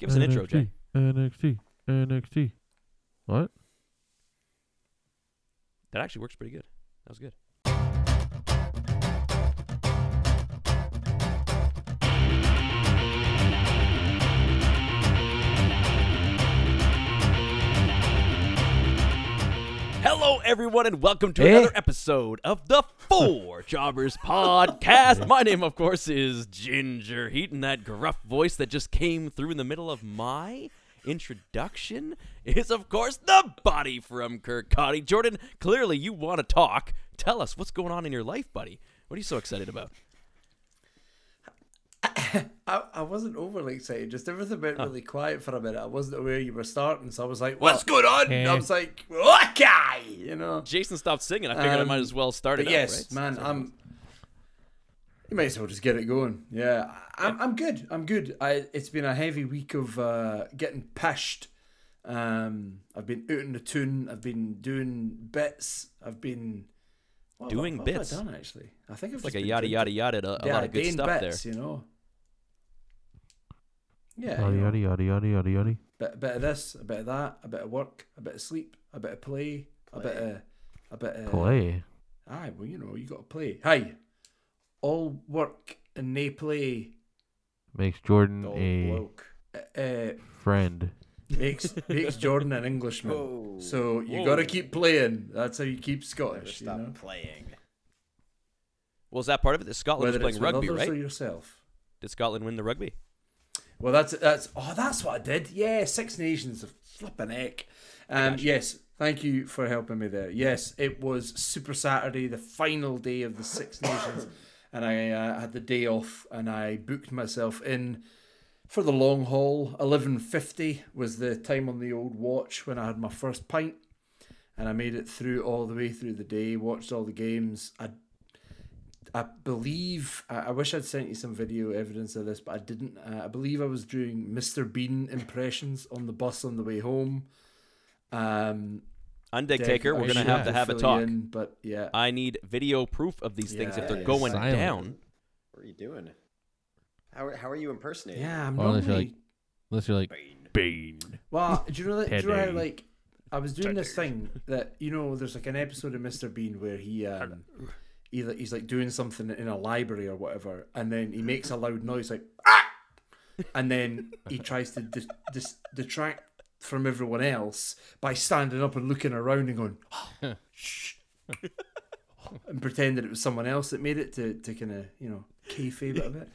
Give us an intro, Jay. NXT, NXT. What? That actually works pretty good. That was good. Hello, everyone, and welcome to Eh? another episode of the Four Jobbers Podcast. My name, of course, is Ginger Heat, and that gruff voice that just came through in the middle of my introduction is, of course, the body from Kirkcaldy. Jordan, clearly you want to talk. Tell us what's going on in your life, buddy. What are you so excited about? I, I wasn't overly excited. Just everything went really quiet for a minute. I wasn't aware you were starting, so I was like, Well, "What's going on?" I was like, "Okay," you know. Jason stopped singing. I figured I might Um, as well start it But up, yes, right? man, So- I'm. You might as well just get it going. Yeah, I'm. I'm good. I'm good. I. It's been a heavy week of uh, getting pished. Um, I've been out in the tune. I've been doing bits. I've been what have I- Doing what have bits? I done actually. I think I've It's like a yada yada yada. A, a yeah, lot of good stuff bits, you know. Yeah, Yada you know. yada yada yada yada yada. bit, a bit of this, a bit of that, a bit of work, a bit of sleep, a bit of play, a bit of, a bit of. Play. Aye, well, you know, you got to play. Hi, all work and nae play. Makes Jordan Dull a bloke. Uh, uh, friend. makes makes Jordan an Englishman. Whoa. So you Whoa. got to keep playing. That's how you keep Never Scottish. You stop know? playing. Well, is that part of it? That Scotland Whether was playing with rugby, right? or yourself. Did Scotland win the rugby? Well, that's that's oh, that's what I did. Yeah, Six Nations of flipping heck. Um, yes, thank you for helping me there. Yes, it was Super Saturday, the final day of the Six Nations, and I uh, had the day off, and I booked myself in for the long haul. Eleven fifty was the time on the old watch when I had my first pint, and I made it through all the way through the day. Watched all the games. I I believe I, I wish I'd sent you some video evidence of this, but I didn't. Uh, I believe I was doing Mr. Bean impressions on the bus on the way home. Um, Undertaker, Dave, we're gonna have to have a talk. in, but yeah, I need video proof of these things if they're yeah. going Silent. down. What are you doing? How are, how are you impersonating? yeah, I'm Well, not unless you're. Unless you're like Bane. Bane. Well, do you know that? Do you know how like I was doing this thing that you know? There's like an episode of Mr. Bean where he um, he li- he's like doing something in a library or whatever, and then he makes a loud noise like ah, and then he tries to dis- dis- detract from everyone else by standing up and looking around and going shh, and pretending it was someone else that made it to to kind of you know kayfabe it a bit.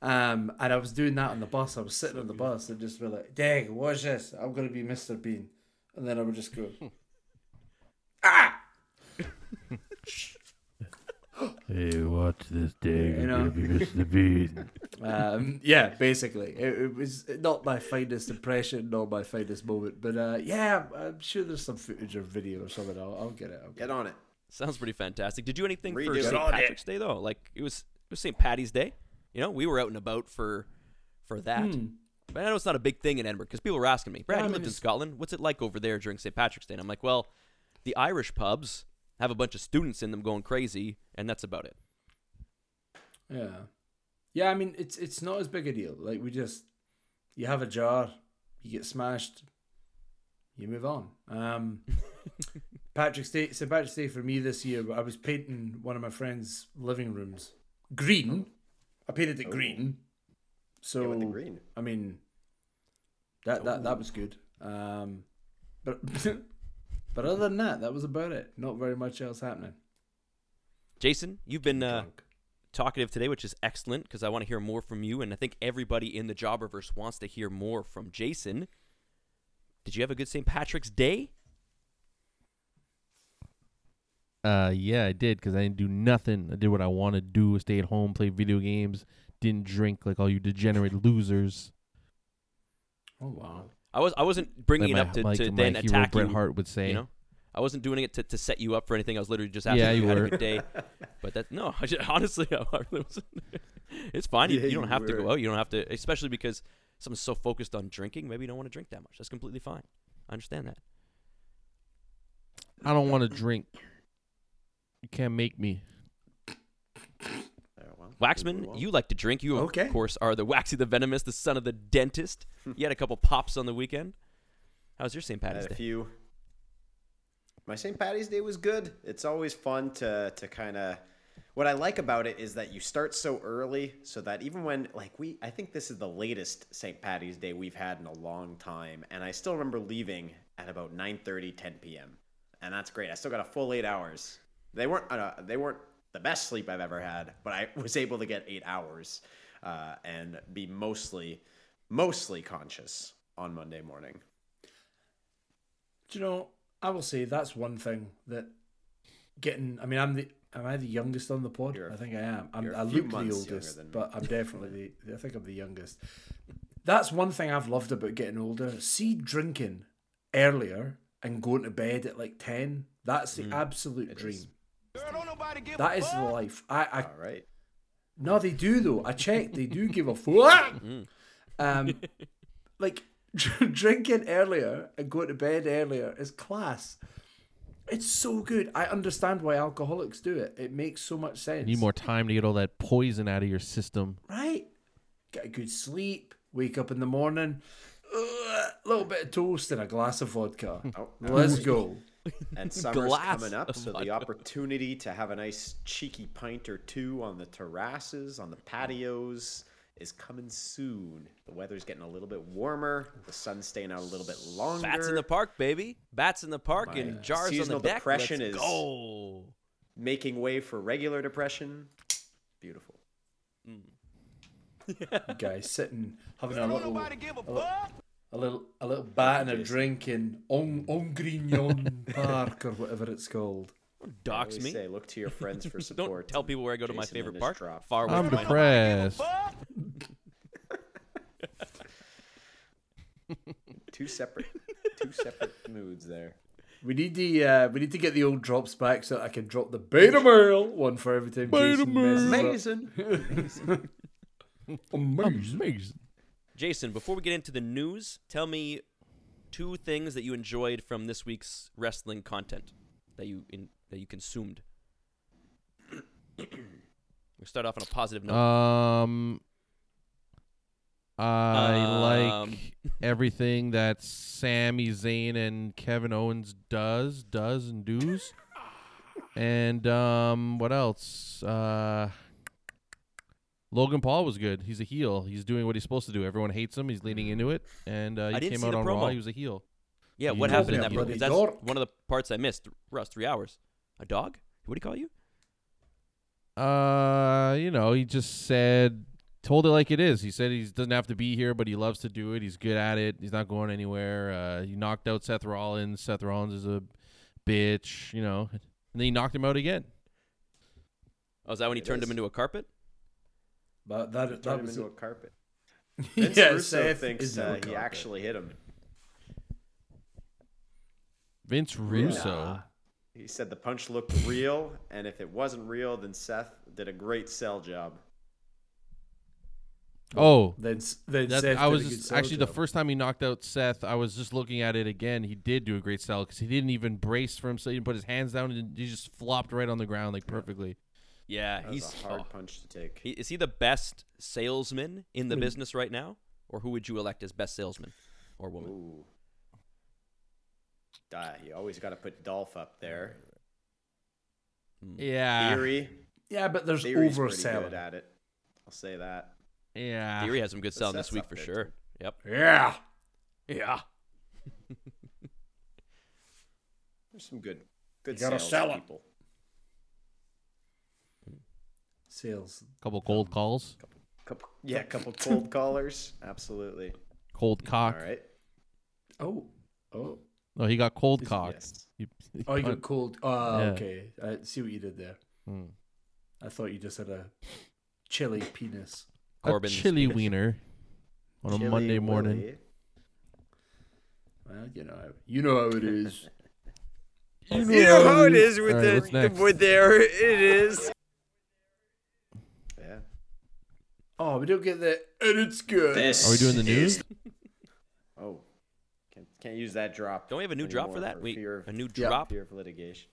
Um, and I was doing that on the bus. I was sitting on the bus and just be like, "Dang, watch this! I'm gonna be Mr. Bean," and then I would just go, "Ah!" Hey, watch this day. You know. Gonna be Mr. Bean. Um, yeah, basically, it, it was not my finest impression, nor my finest moment, but uh, yeah, I'm sure there's some footage or video or something. I'll, I'll get it. I'll get Get on it. Sounds pretty fantastic. Did you do anything for Redo it. St. On it. Patrick's Day though? Like it was it was St. Patty's Day. You know, we were out and about for for that. Hmm. But I know it's not a big thing in Edinburgh because people were asking me, Brad, Yeah, I you mean, lived in Scotland. What's it like over there during St. Patrick's Day? And I'm like, well, the Irish pubs have a bunch of students in them going crazy, and that's about it. Yeah, yeah. I mean, it's it's not as big a deal. Like we just you have a jar, you get smashed, you move on. Um, Patrick's Day, St. Patrick's Day for me this year. I was painting one of my friends' living rooms green. I painted it Oh. green. So Yeah, with the green. I mean, that that that was good. Um, but but other than that, that was about it. Not very much else happening. Jason, you've been uh, talkative today, which is excellent because I want to hear more from you, and I think everybody in the Jobberverse wants to hear more from Jason. Did you have a good St. Patrick's Day? Uh, yeah, I did because I didn't do nothing. I did what I wanted to do: stay at home, play video games, didn't drink like all you degenerate losers. Oh wow. I was I wasn't bringing like it up to, like to my then hero attack Bret you. Hart would say. You know, I wasn't doing it to, to set you up for anything. I was literally just asking Yeah, you, you had were. a good day. But that no, I just, honestly, I really wasn't. it's fine. You, Yeah, you don't you have to go out. You don't have to, especially because someone's so focused on drinking. Maybe you don't want to drink that much. That's completely fine. I understand that. I don't want to drink. You can't make me. Waxman, well. you like to drink. You, of Okay. course, are the Waxy the Venomous, the son of the dentist. you had a couple pops on the weekend. How was your St. Patty's had a Day? few. My St. Patty's Day was good. It's always fun to to kind of. What I like about it is that you start so early, so that even when like we, I think this is the latest St. Patty's Day we've had in a long time, and I still remember leaving at about 9:30, 10 p.m. And that's great. I still got a full eight hours. They weren't uh, they weren't the best sleep I've ever had, but I was able to get eight hours uh, and be mostly mostly conscious on Monday morning. Do you know? I will say that's one thing that getting. I mean, I'm the. Am I the youngest on the pod? You're I think I am. I'm, I look the oldest, but I'm definitely the. I think I'm the youngest. That's one thing I've loved about getting older. See, drinking earlier and going to bed at like ten. That's the absolute dream. is. That is the life. I, I All right. no, they do though. I checked. They do give a fuck. Mm. Um, like drinking earlier and going to bed earlier is class. It's so good. I understand why alcoholics do it. It makes so much sense. You need more time to get all that poison out of your system. right? Get a good sleep. Wake up in the morning. A little bit of toast and a glass of vodka. Oh, Let's go. And summer's Glass coming up, so the opportunity to have a nice cheeky pint or two on the terraces, on the patios, is coming soon. The weather's getting a little bit warmer. The sun's staying out a little bit longer. Bats in the park, baby. Bats in the park and My jars on the deck. depression Let's is- go. making way for regular depression. Beautiful. You mm. guys sitting having a little, a little, a little, a little bat and a drink in On On Grignon Park or whatever it's called. Dox me. say, look to your friends for support. Don't tell people where I go to my favorite park. drop. Far away I'm from depressed. Two separate, two separate moods there. We need the uh, we need to get the old drops back so that I can drop the beta male one for every time Jason messes up. Amazing. Amazing. Amazing. Jason, before we get into the news, tell me two things that you enjoyed from this week's wrestling content that you in, that you consumed. we start off on a positive note. Um, I Um, like everything that Sami Zayn and Kevin Owens does, does and does. and um, what else? Uh, Logan Paul was good. He's a heel. He's doing what he's supposed to do. Everyone hates him. He's leaning into it, and uh, he I didn't came see out the on Raw. promo. He was a heel. yeah, you what happened in that that? you- promo? bloody 'Cause that's dork. one of the parts I missed. Russ, three hours. A dog? What do you call you? Uh, you know, he just said, told it like it is. He said he doesn't have to be here, but he loves to do it. He's good at it. He's not going anywhere. Uh, he knocked out Seth Rollins. Seth Rollins is a bitch, you know, and then he knocked him out again. Oh, is that when he It turned is. him into a carpet? But that, Turn that him was into it. a carpet. Vince yeah, Russo Seth thinks is no uh, he actually hit him. Vince Russo. Nah. He said the punch looked real, and if it wasn't real, then Seth did a great sell job. Oh, Then, then That's, Seth I was just, sell actually the first time he knocked out Seth. I was just looking at it again. He did do a great sell because he didn't even brace for himself. He didn't put his hands down and he just flopped right on the ground like perfectly. Yeah, That he's a hard oh. punch to take. He, is he the best salesman in the business right now, or who would you elect as best salesman or woman? Ooh. Uh, you always got to put Dolph up there. Yeah, Theory, Yeah, but there's Theory's pretty overselling. good at it. I'll say that. yeah. Theory has some good selling this week for there, sure. too. Yep. Yeah. Yeah. There's some good, good You gotta sales sell it. people. Sales. couple cold calls, Couple, couple, yeah, a couple cold callers. Absolutely. cold cock. All right. Oh. Oh. No, he got cold cocked. Yes. He- he Oh, you got cold. Oh, Yeah. okay. I see what you did there. Hmm. I thought you just had a chilly penis. a Corbin's chili penis. wiener on a Monday morning. Willy. Well, you know, how- you know how it is. You You know how it is with All right, the, the with there it is. Yeah. Oh, we don't get the and it's good. This Are we doing the is- news? Oh, can't, can't use that drop. Don't we have a new drop for anymore that? We fear of, a new Yeah. drop. fear of litigation.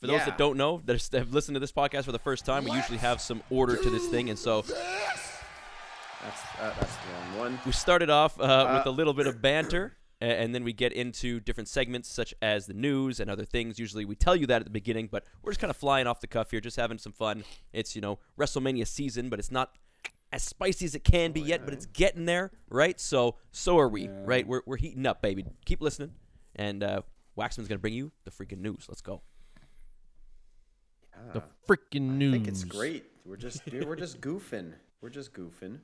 For those Yeah. that don't know, that have listened to this podcast for the first time, we usually have some order to this thing, and so That's uh, that's the wrong one. we started off uh, with Uh, a little bit of banter, a- and then we get into different segments such as the news and other things. Usually we tell you that at the beginning, but we're just kind of flying off the cuff here, just having some fun. It's you know WrestleMania season, but it's not as spicy as it can be yet, but it's getting there, right? So so are we, right? We're we're heating up, baby. Keep listening, and uh, Waxman's gonna bring you the freaking news. Let's go. The freaking news. I think it's great. We're just dude, we're just goofing. We're just goofing.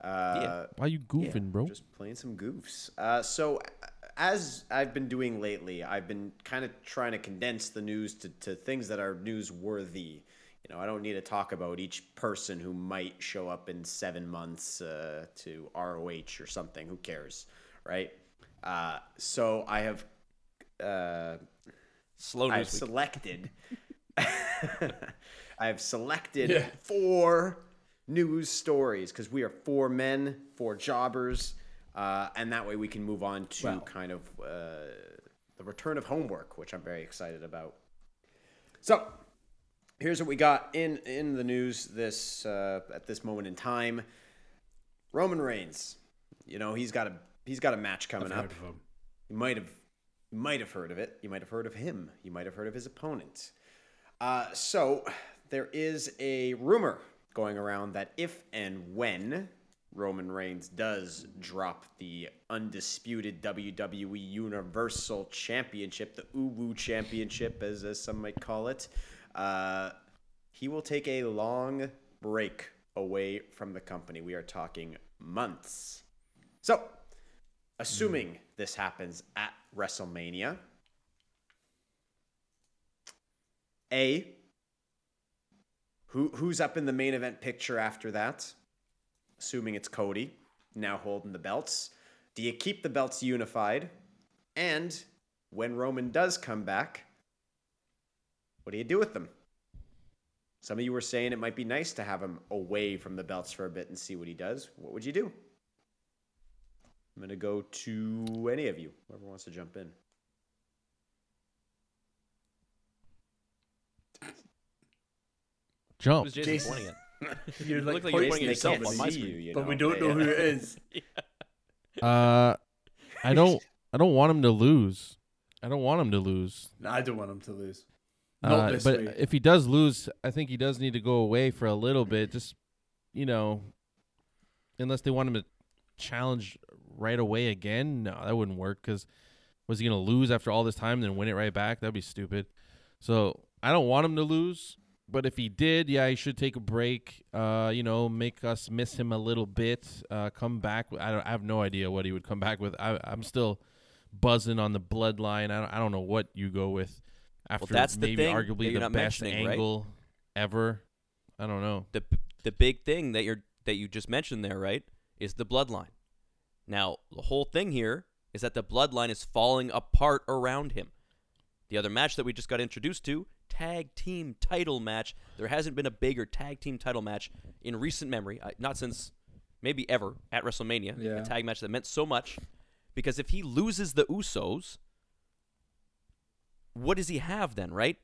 Uh, Why you goofing, bro? Just playing some goofs. Uh, so, uh, as I've been doing lately, I've been kind of trying to condense the news to, to things that are newsworthy. You know, I don't need to talk about each person who might show up in seven months uh, to ROH or something. Who cares, right? Uh, so I have uh, Slow I've selected. I've selected Yeah. four news stories because we are four men, four jobbers, uh, and that way we can move on to kind of uh, the return of homework, which I'm very excited about. So, here's what we got in in the news this uh, at this moment in time. Roman Reigns, you know he's got a he's got a match coming up. You might have you might have heard of it. You might have heard of him. You might have heard of his opponent. Uh, so there is a rumor going around that if and when Roman Reigns does drop the undisputed WWE Universal Championship, the Uwu Championship, as, as some might call it, uh, he will take a long break away from the company. We are talking months. So, assuming this happens at WrestleMania, A, who who's up in the main event picture after that? Assuming it's Cody, now holding the belts. Do you keep the belts unified? And when Roman does come back, what do you do with them? Some of you were saying it might be nice to have him away from the belts for a bit and see what he does. What would you do? I'm going to go to any of you, whoever wants to jump in. Jump. was Jason Jason. pointing it. You're like, look like you're pointing pointing at at yourself on my see screen. you, you but we don't know Yeah. who it is. Uh, I don't. I don't want him to lose. I don't want him to lose. No, I don't want him to lose. Uh, but way. if he does lose, I think he does need to go away for a little bit. Just you know, unless they want him to challenge right away again. No, that wouldn't work. Because was he gonna lose after all this time, then win it right back? That'd be stupid. So I don't want him to lose. But if he did, yeah, he should take a break. Uh, you know, make us miss him a little bit. Uh, come back. I don't. I have no idea what he would come back with. I, I'm still buzzing on the bloodline. I don't, I don't know what you go with after that's the maybe thing arguably you're the best mentioning, right? angle ever. I don't know. the the big thing that you're that you just mentioned there, right, is the bloodline. Now, the whole thing here is that the bloodline is falling apart around him. The other match that we just got introduced to, tag team title match. There hasn't been a bigger tag team title match in recent memory, uh, not since maybe ever at WrestleMania. Yeah. A tag match that meant so much because if he loses the Usos, what does he have then, right?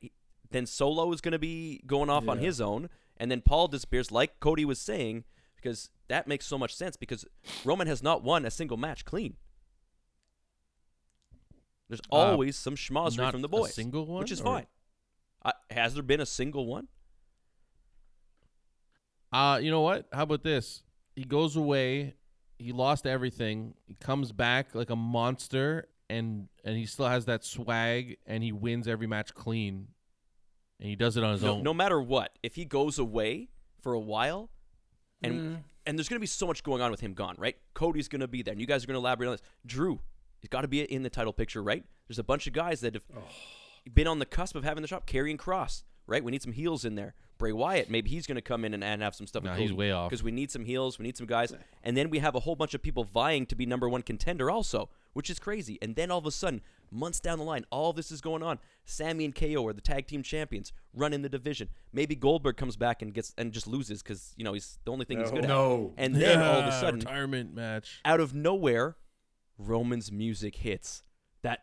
Then Solo is going to be going off on his own, and then Paul disappears, like Cody was saying, because that makes so much sense. Because Roman has not won a single match clean. There's Uh, always some schmozzery from the a boys, single one, which is or- fine. Uh, has there been a single one? Uh, you know what? How about this? He goes away. He lost everything. He comes back like a monster, and and he still has that swag, and he wins every match clean, and he does it on his No, own. no matter what, if he goes away for a while, and Mm. and there's gonna be so much going on with him gone, right? Cody's gonna be there, and you guys are gonna elaborate on this. Drew, he's got to be in the title picture, right? There's a bunch of guys that have been on the cusp of having the shop. Karrion Kross, right? We need some heels in there. Bray Wyatt, maybe he's gonna come in and, and have some stuff. Nah, he's way off. because we need some heels, we need some guys, and then we have a whole bunch of people vying to be number one contender also, which is crazy. And then all of a sudden, months down the line, all this is going on. Sami and KO are the tag team champions, running the division. Maybe Goldberg comes back and gets and just loses because you know he's the only thing he's good No. at. And then all of a sudden, retirement match. out of nowhere, Roman's music hits. that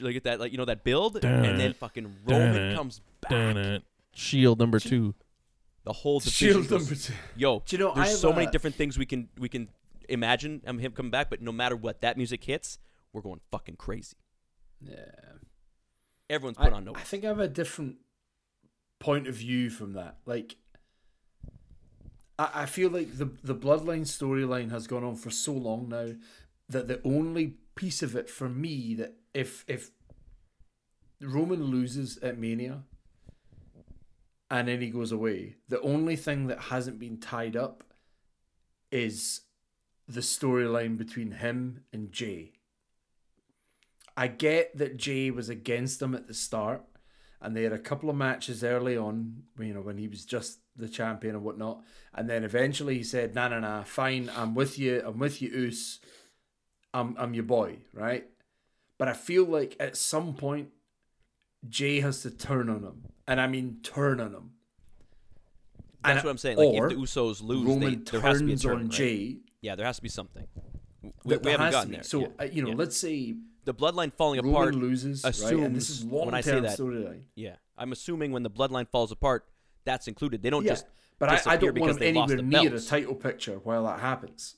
like get that like you know that build, and then fucking Roman Dun-it. comes back. Dun-it. Shield number two. The whole division Shield goes- number two. Yo, Do you know, I there's have so many different things we can we can imagine um, him coming back, but no matter what, that music hits, we're going fucking crazy. Yeah. Everyone's I, put on I think I have a different point of view from that. Like, I, I feel like the the bloodline storyline has gone on for so long now that the only piece of it for me that if if Roman loses at Mania and then he goes away, the only thing that hasn't been tied up is the storyline between him and Jay. I get that Jay was against him at the start, and they had a couple of matches early on, you know, when he was just the champion and whatnot. And then eventually he said, "Nah, nah, nah, fine, I'm with you. I'm with you, Oos. I'm, I'm your boy, right?" But I feel like at some point, Jay has to turn on him, and I mean turn on him. That's And- what I'm saying. Like if the Usos lose, they, Roman there has to be a turns turn, on right? Jay. Yeah, there has to be something. We, There- we there haven't gotten there. So yeah. uh, you know, yeah. let's say the bloodline falling Roman apart. loses, right? And this is assumes long when I say that- storyline. Yeah, I'm assuming when the bloodline falls apart, that's included. They don't Yeah, just. but I, I don't want because him they lost anywhere the near a title picture while that happens.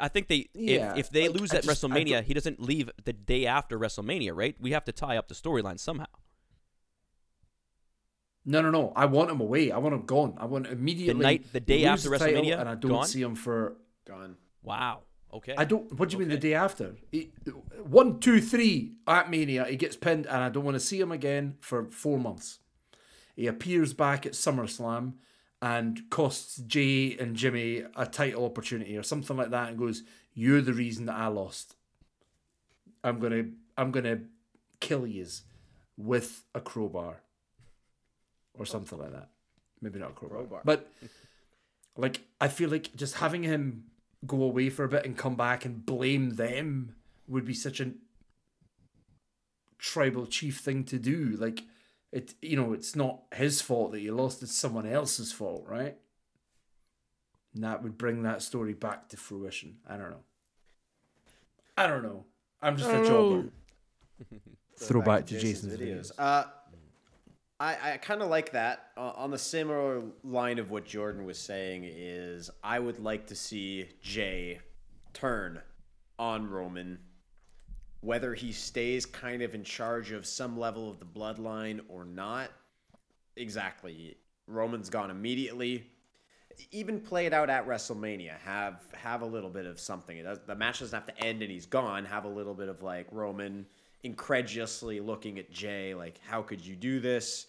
I think they. Yeah, if, if they like, lose I at just- WrestleMania, he doesn't leave the day after WrestleMania, right? We have to tie up the storyline somehow. No, no, no. I want him away. I want him gone. I want immediately The night- the day after the WrestleMania, and I don't gone? see him for. Gone. Wow. Okay. I don't. What do you mean the day after? He, one, two, three at Mania, he gets pinned, and I don't want to see him again for four months. He appears back at SummerSlam and costs Jay and Jimmy a title opportunity or something like that, and goes, "You're the reason that I lost. I'm gonna, I'm gonna kill yous with a crowbar." Or something like that. Maybe not a crowbar. Crowbar. But like I feel like just having him go away for a bit and come back and blame them would be such a tribal chief thing to do. Like it you know, it's not his fault that you lost, it's someone else's fault, right? And that would bring that story back to fruition. I don't know. I don't know. I'm just a don't jobber. know. Throw back to Jason's Jason's videos. Uh, I, I kind of like that. Uh, on the similar line of what Jordan was saying is I would like to see Jay turn on Roman, whether he stays kind of in charge of some level of the bloodline or not. Exactly. Roman's gone immediately. Even play it out at WrestleMania. Have have a little bit of something. Does, the match doesn't have to end and he's gone. Have a little bit of like Roman incredulously looking at Jay, like, "How could you do this?"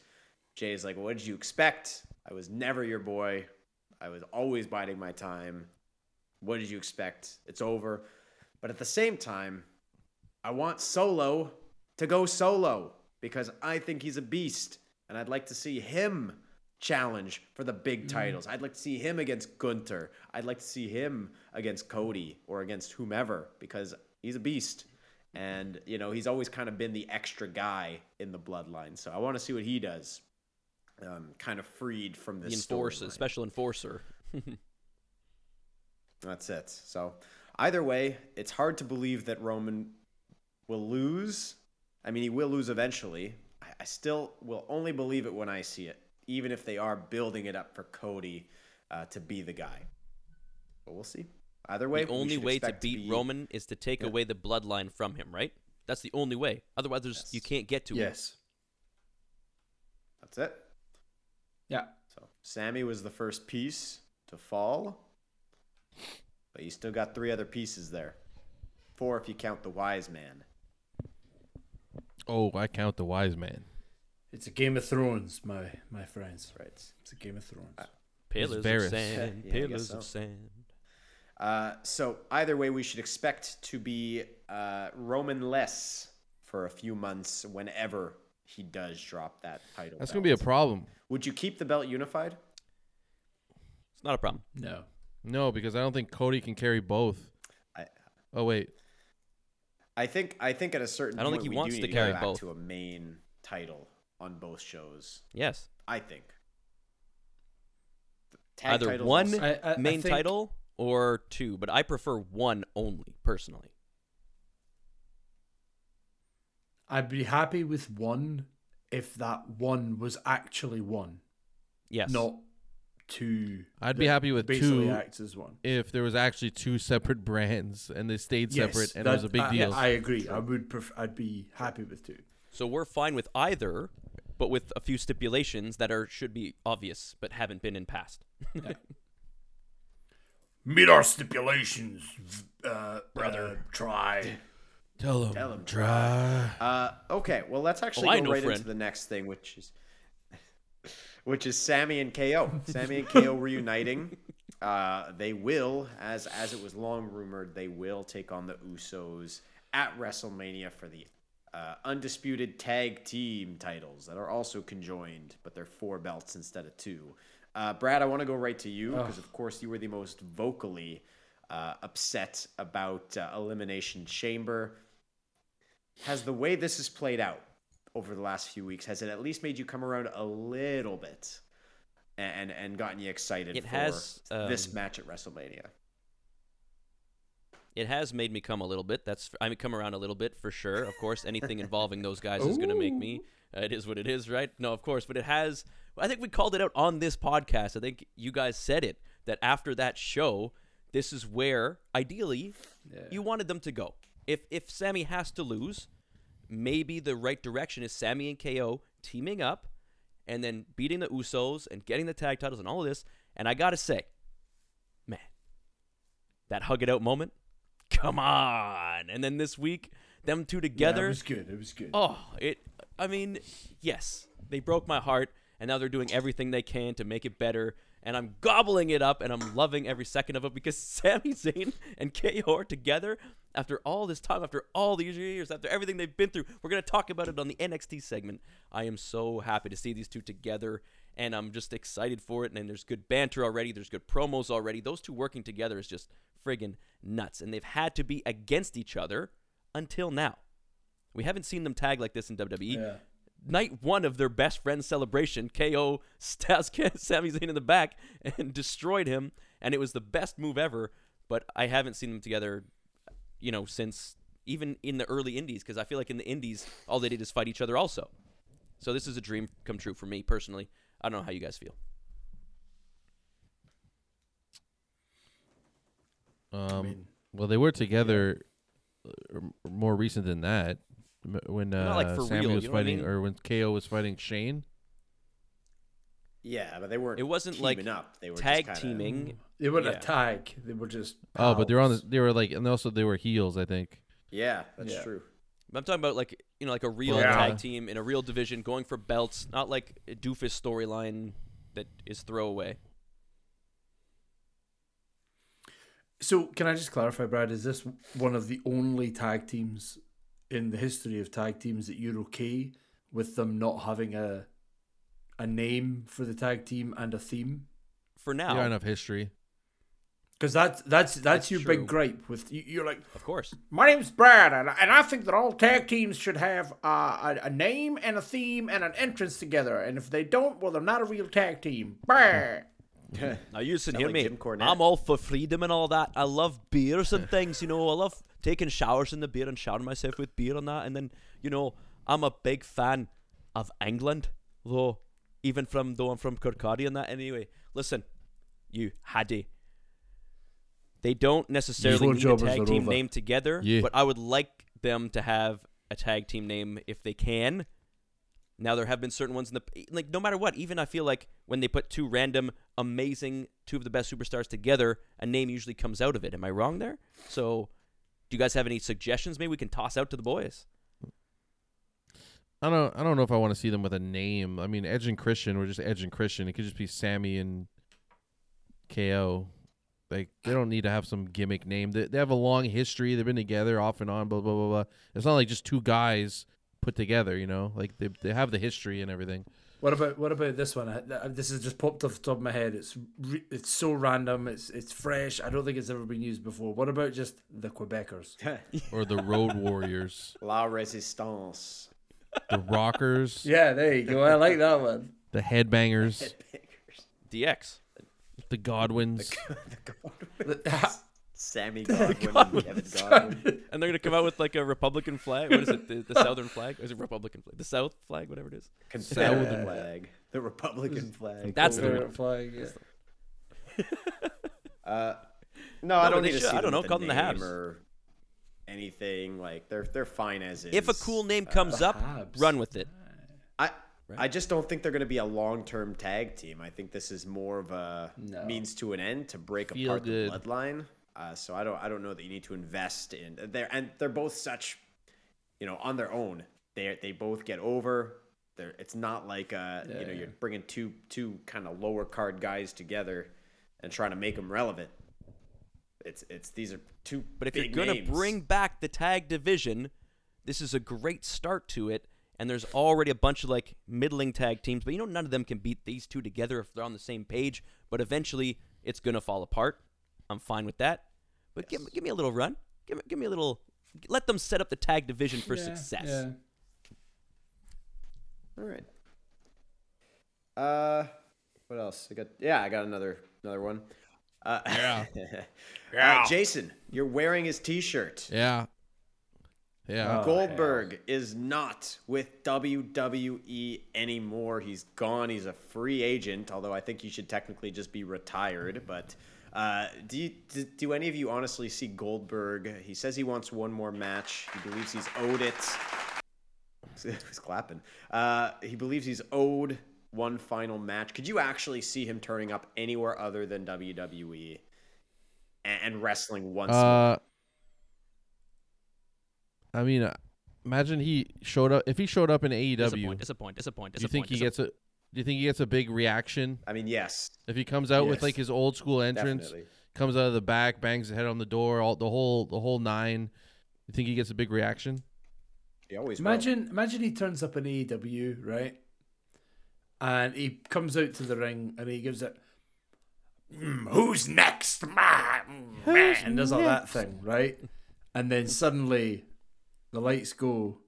Jay's like, "What did you expect? I was never your boy. I was always biding my time. What did you expect? It's over." But at the same time, I want Solo to go solo because I think he's a beast, and I'd like to see him challenge for the big mm-hmm. titles. I'd like to see him against Gunther. I'd like to see him against Cody or against whomever because he's a beast. And, you know, he's always kind of been the extra guy in the bloodline. So I want to see what he does. Um, kind of freed from this enforcer, special enforcer. That's it. So either way, it's hard to believe that Roman will lose. I mean, he will lose eventually. I, I still will only believe it when I see it, even if they are building it up for Cody uh, to be the guy. But we'll see. Either way, the only way to expect beat be- Roman is to take Yeah. away the bloodline from him, right? That's the only way. Otherwise, there's, you can't get to him. Yes. That's it. Yeah. So Sami was the first piece to fall, but you still got three other pieces there. Four if you count the wise man. Oh, I count the wise man. It's a Game of Thrones, my my friends. Right. It's a Game of Thrones. Uh, pillars of sand, Yeah, pillars so. of sand. Uh, so either way, we should expect to be uh, Roman less for a few months whenever he does drop that title. That's going to be a problem. Would you keep the belt unified? It's not a problem. No. No, because I don't think Cody can carry both. I, oh wait. I think I think at a certain I don't point, think he wants to carry both to a main title on both shows. Yes. I think. Tag Either one I, I, main I think, title or two, but I prefer one only personally. I'd be happy with one if that one was actually one, Yes. not two. I'd be happy with basically two acts as one. if there was actually two separate brands and they stayed separate and it was a big I, deal. I agree. I would. Pref- I'd be happy with two. So we're fine with either, but with a few stipulations that are should be obvious but haven't been in past. Meet our stipulations, uh, brother. try. Tell them. Tell 'em try. Uh, okay, well, let's actually Oh, go right friend. into the next thing, which is which is Sami and KO. Sami and KO reuniting. Uh, they will, as as it was long rumored, they will take on the Usos at WrestleMania for the uh, undisputed tag team titles that are also conjoined, but they're four belts instead of two. Uh, Brad, I want to go right to you because, of course, you were the most vocally uh, upset about uh, Elimination Chamber. Has the way this has played out over the last few weeks has it at least made you come around a little bit and and, gotten you excited It for has, this um, match at WrestleMania? It has made me come a little bit. That's I mean come around a little bit for sure. Of course, anything involving those guys is going to make me. Uh, it is what it is, right? No, of course, but it has. I think we called it out on this podcast. I think you guys said it that after that show, this is where ideally you wanted them to go. If if Sami has to lose, maybe the right direction is Sami and KO teaming up and then beating the Usos and getting the tag titles and all of this. And I gotta say, man, that hug it out moment, come on! And then this week, them two Yeah, together, it was good. It was good. Oh, it. I mean, yes, they broke my heart, and now they're doing everything they can to make it better. And I'm gobbling it up, and I'm loving every second of it because Sami Zayn and KO are together after all this time, after all these years, after everything they've been through. We're gonna talk about it on the NXT segment. I am so happy to see these two together, and I'm just excited for it. And there's good banter already. There's good promos already. Those two working together is just friggin' nuts, and they've had to be against each other until now. We haven't seen them tag like this in WWE. Yeah. Night one of their best friend celebration, KO stats Sami Zayn in the back and destroyed him, and it was the best move ever. But I haven't seen them together, you know, since even in the early Indies, because I feel like in the Indies all they did is fight each other also. So this is a dream come true for me personally. I don't know how you guys feel. Um, mean- well, they were together uh, m- more recent than that when uh, like Sami real, was you know what I fighting, mean? or when KO was fighting Shane. Yeah, but they weren't. It wasn't like up. They were tag just kinda, teaming. They weren't Yeah. a tag. They were just. Oh, but they were on. The, they were like, and also they were heels. I think. Yeah, that's Yeah. true. I'm talking about like you know like a real Yeah. tag team in a real division going for belts, not like a doofus storyline that is throwaway. So, can I just clarify, Brad? Is this one of the only tag teams in the history of tag teams that you're okay with them not having a a name for the tag team and a theme? For now, got enough history. Because that's that's that's, That's your true. big gripe with you, you're like, of course. my name's Brad, and, and I think that all tag teams should have uh, a, a name and a theme and an entrance together. And if they don't, well, they're not a real tag team. Brad. Now you listen hear like I'm all for freedom and all that. I love beers and things, you know. I love taking showers in the beer and showering myself with beer and that. And then, you know, I'm a big fan of England, though. Even from though I'm from Kirkcaldy and that. Anyway, listen, you Haddy. They don't necessarily need a tag team over. name together, Yeah. but I would like them to have a tag team name if they can. Now there have been certain ones in the like no matter what, even I feel like when they put two random amazing two of the best superstars together, a name usually comes out of it. Am I wrong there? So do you guys have any suggestions maybe we can toss out to the boys? I don't. I don't know if I want to see them with a name. I mean, Edge and Christian or just Edge and Christian. It could just be Sami and KO. Like they don't need to have some gimmick name. They, they have a long history. They've been together off and on. Blah blah blah blah. It's not like just two guys put together. You know, like they they have the history and everything. What about what about this one? I- th- This has just popped off the top of my head. It's re- it's so random. It's it's fresh. I don't think it's ever been used before. What about just the Quebecers? Or the Road Warriors, La Resistance. the Rockers, Yeah, there you go. I like that one. the Headbangers, DX. the Godwins. The- Sammy Godwin and Kevin Godwin. And they're gonna come out with like a Republican flag. What is it? The, the Southern flag? Or is it Republican flag? The South flag, whatever it is. Confederate Southern. flag. The Republican flag. That's the Confederate flag. Yeah. Uh, no, I don't they need to see I don't know, with call them the name Habs. or anything. Like they're they're fine as is. If a cool name comes up, Habs. run with it. I I just don't think they're going to be a long term tag team. I think this is more of a No. means to an end to break Feel apart good. the bloodline. Uh, so I don't I don't know that you need to invest in there and they're both such, you know, on their own. They they both get over. They're, it's not like uh, you know Yeah. you're bringing two two kind of lower card guys together and trying to make them relevant. It's it's these are two. But if you're gonna names. bring back the tag division, this is a great start to it. And there's already a bunch of like middling tag teams, but you know none of them can beat these two together if they're on the same page. But eventually, it's gonna fall apart. I'm fine with that. But give give me a little run. Give me give me a little. Let them set up the tag division for Yeah, success. Yeah. All right. Uh, what else? I got yeah, I got another another one. Uh, Yeah. uh, Jason, you're wearing his T-shirt. Yeah. Yeah. Oh, Goldberg is not with WWE anymore. He's gone. He's a free agent. Although I think he should technically just be retired. But uh, do, you, do do any of you honestly see Goldberg? He says he wants one more match. He believes he's owed it. He's clapping. Uh, he believes he's owed one final match. Could you actually see him turning up anywhere other than WWE and, and wrestling once more? Uh, I mean, uh, imagine he showed up. If he showed up in AEW, Disappoint, disappoint, disappoint, do you think disappoint. he gets a? Do you think he gets a big reaction I mean, yes, if he comes out with Yes. like his old school entrance, definitely. comes out of the back, bangs his head on the door, all the whole the whole nine? You think he gets a big reaction? He always will. Imagine, imagine he turns up in AEW, right? And he comes out to the ring and he gives it, "Mm, "Who's next, man?" and does all that thing, right? And then suddenly, the lights go,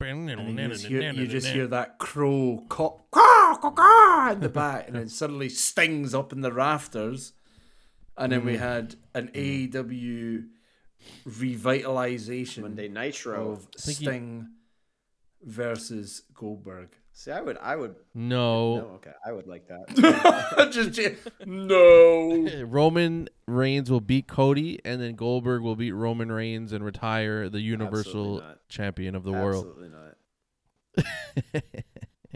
and you just hear, you just hear that crow cop caw, caw, caw, in the back, and then suddenly Sting's up in the rafters, and then we hmm. had an hmm. AEW revitalization Monday Nitro. of think he- Sting versus Goldberg. See, I would, I would. No. No, okay, I would like that. Just no. Roman Reigns will beat Cody, and then Goldberg will beat Roman Reigns and retire the Universal champion of the world. Absolutely not.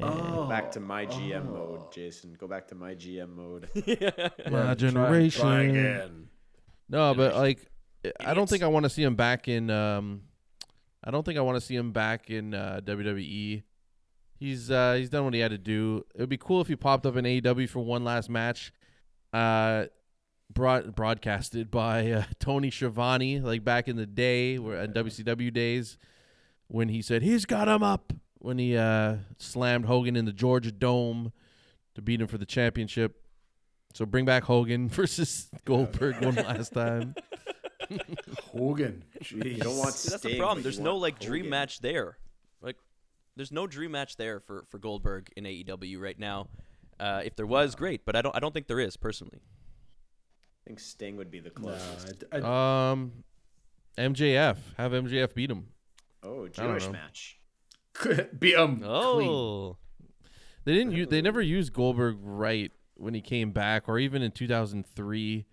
Oh, Back to my GM mode, Jason. Go back to my GM mode. My generation. try again. No, but like, I don't think I want to see him back in. Um, I don't think I want to see him back in uh, WWE. He's uh, he's done what he had to do. It would be cool if he popped up in AEW for one last match. Uh, broad broadcasted by uh, Tony Schiavone, like back in the day, where in WCW days, when he said he's got him up when he uh, slammed Hogan in the Georgia Dome to beat him for the championship. So bring back Hogan versus Goldberg one last time. Hogan. You don't want See, that's the problem. There's no want like dream match there. Like, there's no dream match there for for Goldberg in AEW right now. Uh, if there was, great, but I don't. I don't think there is personally. I think Sting would be the No, closest. I, I, Um, MJF have MJF beat him. Oh, don't Jewish match. beat him. clean. Oh, They didn't. Use, they never used Goldberg right when he came back, or even in 2003.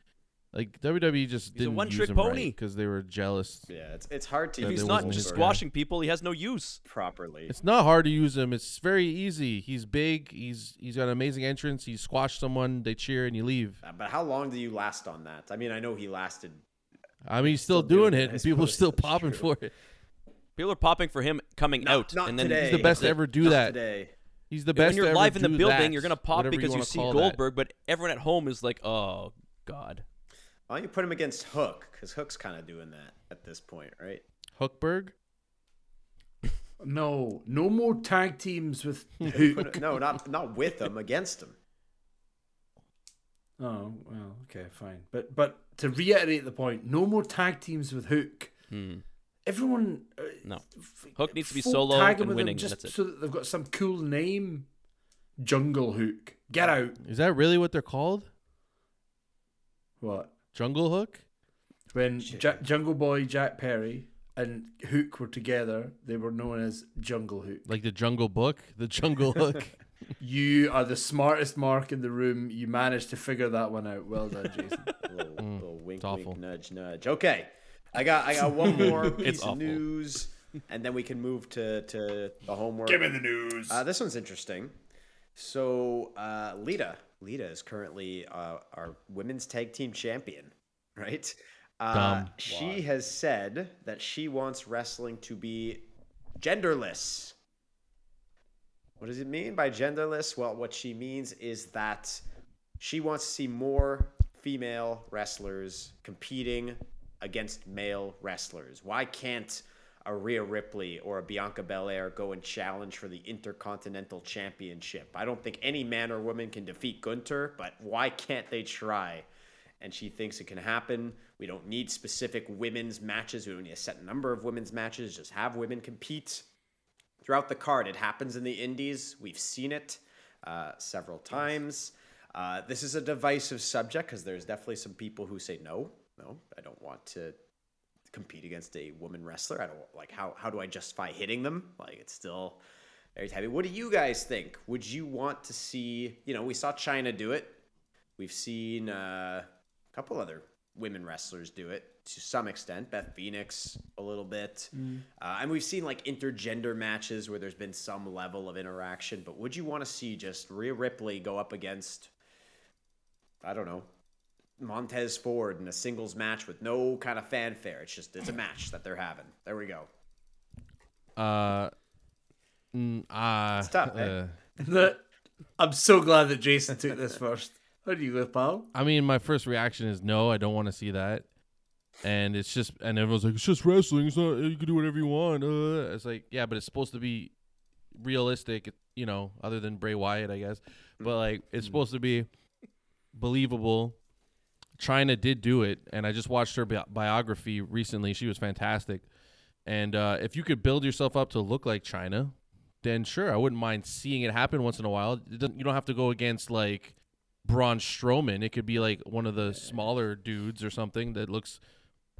Like WWE just He's a didn't one-trick use him pony. because they were jealous. Yeah, it's it's hard to if he's there not wasn't just his guy. squashing people, he has no use. properly. It's not hard to use him. It's very easy. He's big. He's he's got an amazing entrance. He squashed someone. They cheer and you leave. Uh, But how long do you last on that? I mean, I know he lasted. I mean, he's still, Still doing doing it, it, I and people are suppose. still That's popping true. for it. People are popping for him coming Not- out, not and then today. He's the best to ever do Not that. today. He's the best. when you're ever live in the do building, that, you're gonna pop whatever because you, wanna see call that. Goldberg, but everyone at home is like, "Oh God." Why don't you put him against Hook? Because Hook's kind of doing that at this point, right? Hookberg. No, no more tag teams with Hook. no, not not with him, against him. Oh well, okay, fine. But but to reiterate the point, no more tag teams with Hook. Hmm. Everyone. Uh, No. Hook needs to be solo tag and winning, just that's it. so that they've got some cool name. Jungle Hook. Get out. Is that really what they're called? What? Jungle Hook. When Ja- Jungle Boy, Jack Perry, and Hook were together, they were known as Jungle Hook. Like the Jungle Book, the Jungle Hook. You are the smartest mark in the room. You managed to figure that one out. Well done, Jason. A little, little wink, it's awful. wink, nudge, nudge. Okay, I got I got one more piece of awful. news, and then we can move to to the homework. Give me the news. Uh, this one's interesting. So, uh, Lita, Lita is currently uh, our women's tag team champion, right? Uh, she has said that she wants wrestling to be genderless. What does it mean by genderless? Well, what she means is that she wants to see more female wrestlers competing against male wrestlers. Why can't a Rhea Ripley or a Bianca Belair go and challenge for the Intercontinental Championship? I don't think any man or woman can defeat Gunther, but why can't they try? And she thinks it can happen. We don't need specific women's matches. We don't need a set number of women's matches. Just have women compete throughout the card. It happens in the indies. We've seen it uh, several times. Uh, this is a divisive subject because there's definitely some people who say no, no, I don't want to compete against a woman wrestler. I don't like how how do I justify hitting them? Like it's still very heavy. What do you guys think? Would you want to see? You know, we saw Chyna do it. We've seen uh, a couple other women wrestlers do it to some extent. Beth Phoenix a little bit, uh, and we've seen like intergender matches where there's been some level of interaction. But would you want to see just Rhea Ripley go up against? I don't know. Montez Ford in a singles match with no kind of fanfare. It's just it's a match that they're having. There we go. Uh, mm, uh, Stop, eh? uh, I'm so glad that Jason took this first. How do you go, pal? I mean, my first reaction is no. I don't want to see that. And it's just, and everyone's like, it's just wrestling. It's not. You can do whatever you want. Uh. It's like, yeah, but it's supposed to be realistic. You know, other than Bray Wyatt, I guess. But like, it's supposed to be believable. Chyna did do it, and I just watched her bi- biography recently. She was fantastic. And uh, if you could build yourself up to look like Chyna, then sure, I wouldn't mind seeing it happen once in a while. You don't have to go against like Braun Strowman. It could be like one of the smaller dudes or something that looks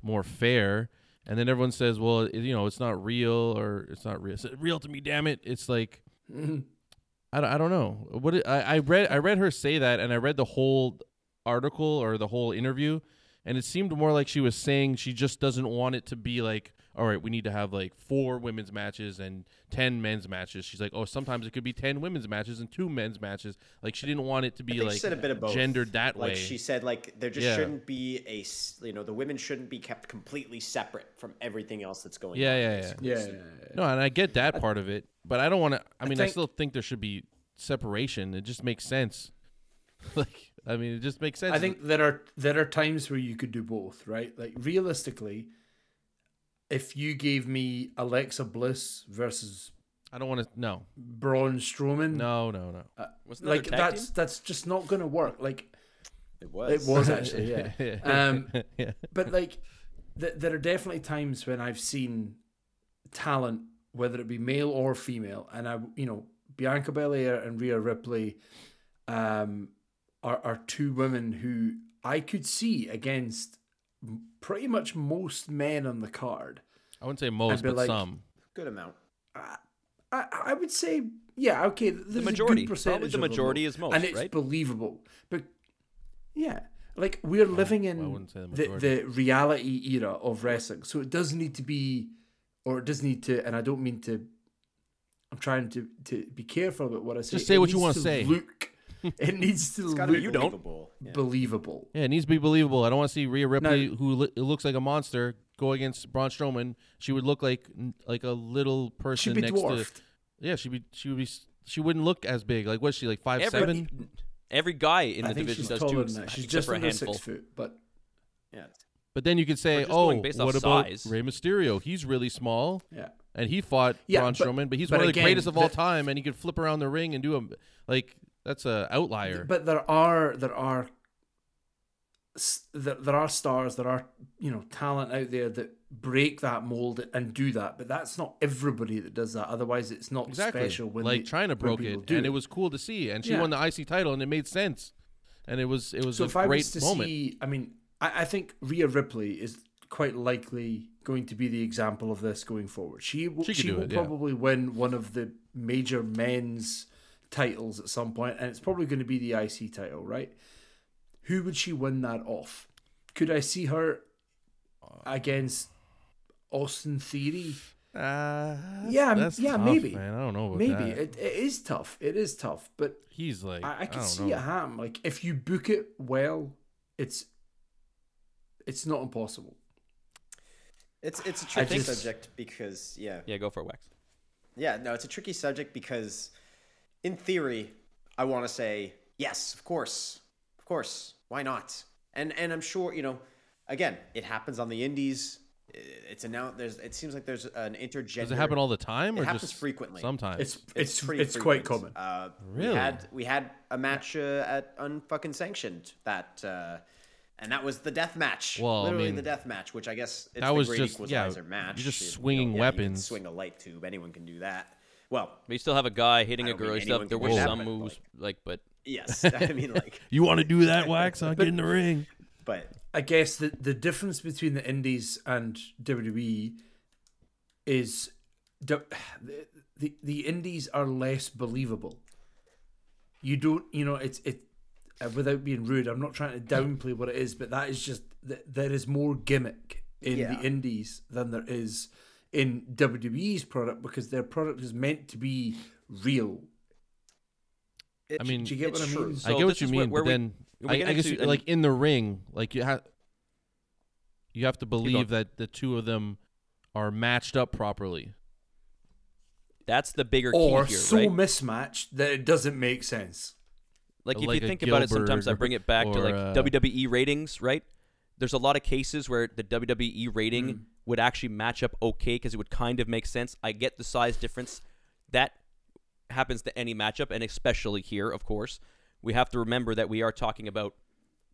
more fair. And then everyone says, "Well, it, you know, it's not real or it's not real. It's real to me, damn it." It's like I, don't- I don't know. What it, I I read I read her say that and I read the whole article or the whole interview and it seemed more like she was saying she just doesn't want it to be like all right, we need to have like four women's matches and 10 men's matches. She's like, "Oh, sometimes it could be 10 women's matches and two men's matches." Like she didn't want it to be like she said a bit of both. gendered that like way. she said, like there just Yeah. shouldn't be a you know the women shouldn't be kept completely separate from everything else that's going Yeah, on. yeah, yeah. basically. Yeah. So- No, and I get that part of it, but I don't want to. I mean, I, think- still think there should be separation. It just makes sense. like, I mean, it just makes sense. I think there are there are times where you could do both, right? Like realistically, if you gave me Alexa Bliss versus I don't want to. No, Braun Strowman, no, no, no. Wasn't that like that's team? that's just not going to work. Like It was. it was actually, yeah. Um, yeah. but like, th- there are definitely times when I've seen talent, whether it be male or female, and I, you know, Bianca Belair and Rhea Ripley, um, are are two women who I could see against pretty much most men on the card. I wouldn't say most, but like- some. Good amount. I, I would say, yeah, okay. There's majority. a good Probably percentage the of majority though, is most, and it's right? believable. But yeah, like we're living in wouldn't the the, the reality era of wrestling, so it does need to be, or it does need to, and I don't mean to. I'm trying to to be careful about what I say. Just say It what you wanna to say. Look, it needs to It's got look to be You don't. believable. Yeah. believable. Yeah, it needs to be believable. I don't want to see Rhea Ripley, who li- looks like a monster, go against Braun Strowman. She would look like like a little person Should be next dwarfed. to. Yeah, she'd be. She would be. She wouldn't look as big. Like what's she like five Every, seven? every guy in I the think division she's does taller too, than that. She's just for a handful. six foot, but Yeah. But then you could say, oh, based off what about size. Rey Mysterio? He's really small, yeah. and he fought Yeah, Braun but- Strowman, but he's but one of the again, greatest of all the- time, and he could flip around the ring and do a like that's a outlier. But there are there are there, there are stars, there are you know talent out there that break that mold and do that. But that's not everybody that does that. Otherwise, it's not exactly. special. When like they- Chyna broke it, and it was cool to see, and she Yeah. won the IC title, and it made sense, and it was it was a great moment. So a if I was to moment. see, I mean, I, I think Rhea Ripley is quite likely going to be the example of this going forward. She will, She she, will it, yeah. probably win one of the major men's titles at some point, and it's probably going to be the IC title, right? Who would she win that off? Could I see her against Austin Theory? Uh, Yeah, yeah, tough, maybe. Man, I don't know about Maybe that. it, it is tough. It is tough, but He's like, I, I can don't see know. it happen. Like if you book it well, it's it's not impossible. It's it's a tricky just- subject because yeah, Yeah, go for it, Wax. yeah, no, it's a tricky subject because, in theory, I want to say yes, of course, of course, why not? And and I'm sure you know, again, it happens on the indies. I- It's announced. There's. It seems like there's an intergender. Does it happen all the time, It or happens just frequently. Sometimes. It's It's it's pretty it's, quite common. Uh, Really? We had we had a match uh, at unfucking sanctioned that, uh, and that was the death match. Well, I literally mean, the death match, which I guess it's that the was great just- yeah, equalizer match. you're just You know, swinging yeah, you can weapons. swing a light tube. Anyone can do that. Well, we still have a guy hitting a girl. You still there can were some moves, like, but yes, I mean like, you want to do that, Wax? I'll get in the ring. but I guess the the difference between the Indies and WWE is the the, the Indies are less believable. You don't, you know, it's it. Uh, without being rude, I'm not trying to downplay what it is, but that is just th- there is more gimmick in Yeah. the Indies than there is in WWE's product because their product is meant to be real. it, I mean, Do you get what I true. mean? So I get what you is where- mean, where but we- then we I, I guess into- you, like in the ring, like you have you have to believe that the two of them are matched up properly. that's the bigger Or key here, Or so right? mismatched that it doesn't make sense. Like if like you a think about it, sometimes I bring it back to like uh, WWE ratings, right? There's a lot of cases where the WWE rating Mm. would actually match up okay because it would kind of make sense. I get the size difference. That happens to any matchup, and especially here, of course. We have to remember that we are talking about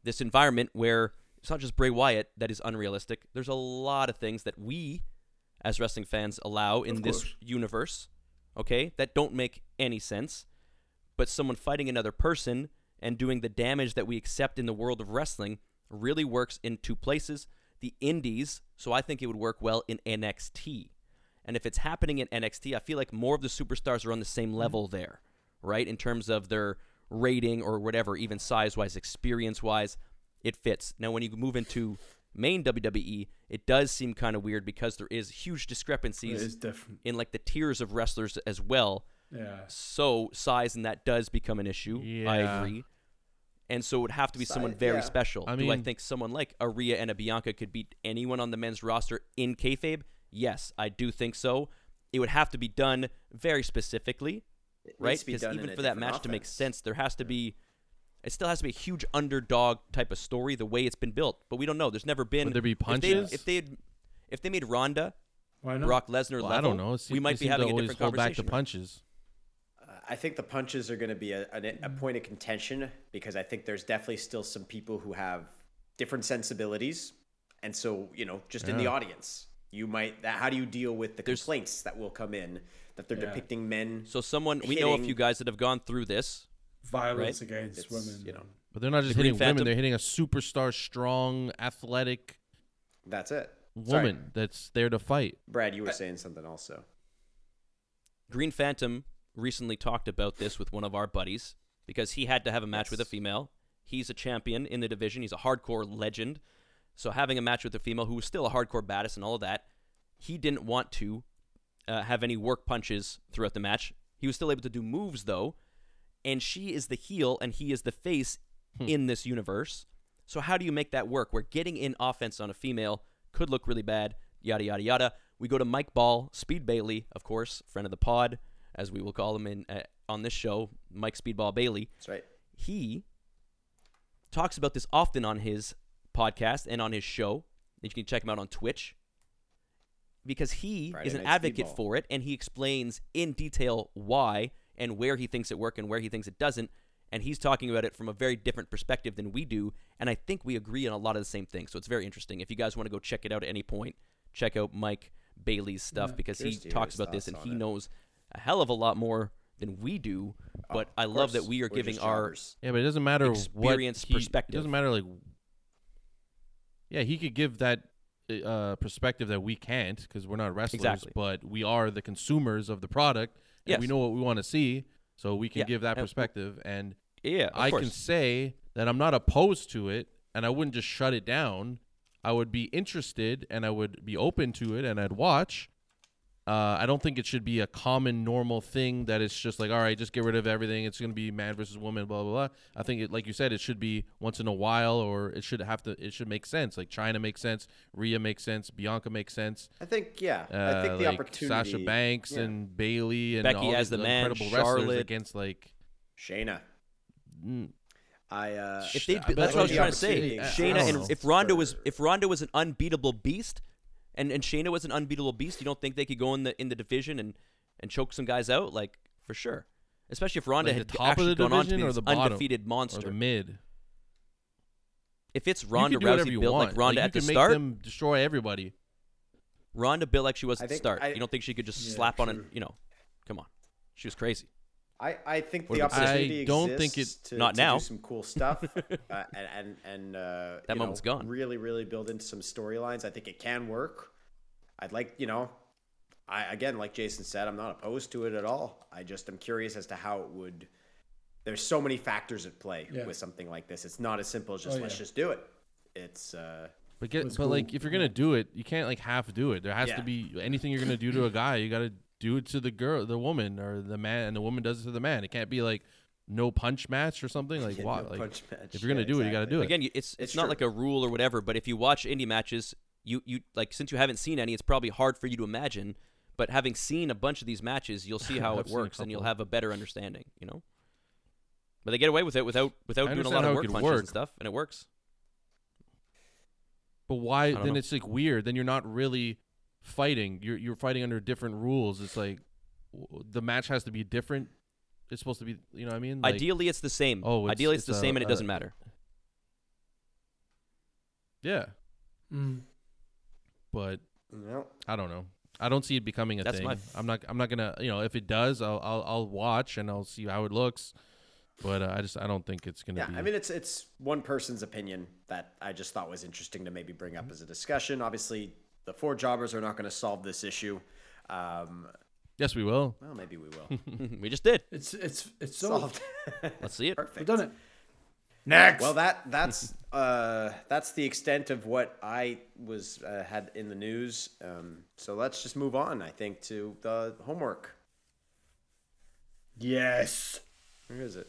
this environment where it's not just Bray Wyatt that is unrealistic. There's a lot of things that we, as wrestling fans, allow in this universe, okay, that don't make any sense. But someone fighting another person and doing the damage that we accept in the world of wrestling really works in two places. The indies, so I think it would work well in NXT. And if it's happening in NXT, I feel like more of the superstars are on the same level mm-hmm. there, right? In terms of their rating or whatever, even size wise, experience wise, it fits. Now, when you move into main WWE, it does seem kind of weird because there is huge It discrepancies is different. in like the tiers of wrestlers as well. Yeah. So size and that does become an issue. I Yeah. agree. And so it would have to be someone very yeah. special. I Do I think someone like a Rhea and a Bianca could beat anyone on the men's roster in kayfabe? Yes, I do think so. It would have to be done very specifically, right? to be Because even for that different match to make sense, there has to be. It still has to be a huge underdog type of story, the way it's been built. But we don't know. There's never been. Would there be if they- punches? If they had, if they made Ronda, Why not? Brock Lesnar Well, level, I don't know. It we might be having a always different hold back the conversation. right? punches. I think the punches are going to be a, a, a mm-hmm. point of contention because I think there's definitely still some people who have different sensibilities, and so you know, just in the audience, you might. That, how do you deal with the There's- complaints that will come in that they're Yeah. depicting men? So someone we know a few guys that have gone through this. Violence Right? against It's, women. you know, But they're not just The Green hitting women; they're hitting a superstar, strong, athletic that's it. woman Sorry. that's there to fight. Brad, you were saying something also. Green Phantom recently talked about this with one of our buddies because he had to have a match with a female. He's a champion in the division. He's a hardcore legend. So having a match with a female who was still a hardcore badass and all of that, he didn't want to uh, have any work punches throughout the match. He was still able to do moves though, and she is the heel and he is the face in this universe. So how do you make that work? Where getting in offense on a female could look really bad, yada yada yada. We go to Mike Ball, Speed Bailey, of course, friend of the pod, as we will call him in uh, on this show, Mike Speedball Bailey. That's right. He talks about this often on his podcast and on his show. You can check him out on Twitch because he Friday is an advocate Speedball. for it and he explains in detail why and where he thinks it works and where he thinks it doesn't. And he's talking about it from a very different perspective than we do. And I think we agree on a lot of the same things. So it's very interesting. If you guys want to go check it out at any point, check out Mike Bailey's stuff because he Curious to hear talks about this and he it. knows a hell of a lot more than we do. But I Of love that we are we're giving just our jobbers. Yeah, but it doesn't matter Experience what he- perspective. It doesn't matter like yeah, he could give that uh, perspective that we can't because we're not wrestlers, Exactly. but we are the consumers of the product, and we know what we want to see, so we can Yeah, give that perspective. And Yeah, of I course. can say that I'm not opposed to it, and I wouldn't just shut it down. I would be interested, and I would be open to it, and I'd watch. Uh, I don't think it should be a common, normal thing that it's just like, all right, just get rid of everything. It's going to be man versus woman, blah blah blah. I think, it, like you said, it should be once in a while, or it should have to. It should make sense. Like Chyna makes sense, Rhea makes sense, Bianca makes sense. I think yeah. Uh, I think the like opportunity. Sasha Banks yeah. and Bayley and Becky all as the man, incredible wrestlers Charlotte. against like. Shayna. mm, I uh, If they, I bet that's what I was trying to say. opportunity Shayna and if Ronda was if Ronda was an unbeatable beast, and and Shayna was an unbeatable beast, you don't think they could go in the in the division and and choke some guys out like for sure, especially if Ronda Like had the top of actually the gone on to division be or this the bottom? undefeated or monster. the mid. if it's Ronda whatever Rousey you built want. like Ronda like, at the can start, make them destroy everybody. Ronda built like she was at the start. I- you don't think she could just Yeah, slap on it? You know, come on, she was crazy. I, I think What the about- I opportunity don't exists think it- to, Not to now. do some cool stuff uh, and and, and uh, That you moment's know, gone. Really, really build into some storylines. I think it can work. I'd like you know, I again like Jason said, I'm not opposed to it at all. I just am curious as to how it would. There's so many factors at play Yeah. with something like this. It's not as simple as just Oh, let's yeah. just do it. It's uh, But get, but go. like if you're gonna do it, you can't like half do it. There has Yeah. to be anything you're gonna do to a guy, you gotta do it to the girl, the woman, or the man, and the woman does it to the man. It can't be like no punch match or something like yeah, what. no like punch match. if you're gonna Yeah, do it, you gotta do it. Again, it's it's, It's not true. like a rule or whatever. But if you watch indie matches, you you like since you haven't seen any, it's probably hard for you to imagine. But having seen a bunch of these matches, you'll see how it works, and you'll have a better understanding. You know. But they get away with it without without doing a lot of work could punches and stuff, and it works. But why? Then know. it's like weird. Then you're not really fighting. You're you're fighting under different rules. It's like w- the match has to be different. It's supposed to be. You know what I mean? Like, Ideally, it's the same. Oh, it's- Ideally, it's, it's the a- same, and it a- doesn't matter. Yeah, Mm. but Well, I don't know. I don't see it becoming a That's thing. my- I'm not. I'm not gonna. You know, if it does, I'll I'll, I'll watch and I'll see how it looks. But uh, I just I don't think it's gonna Yeah, be. I mean it's it's one person's opinion that I just thought was interesting to maybe bring up as a discussion. Obviously, the four jobbers are not going to solve this issue. Um, yes, we will. well, maybe we will. we just did. It's it's it's solved. Solved. Let's see it. Perfect. We've Perfect. done it. Next. Well, that that's uh, that's the extent of what I was uh, had in the news. Um, so let's just move on. I think to the homework. yes. Where is it?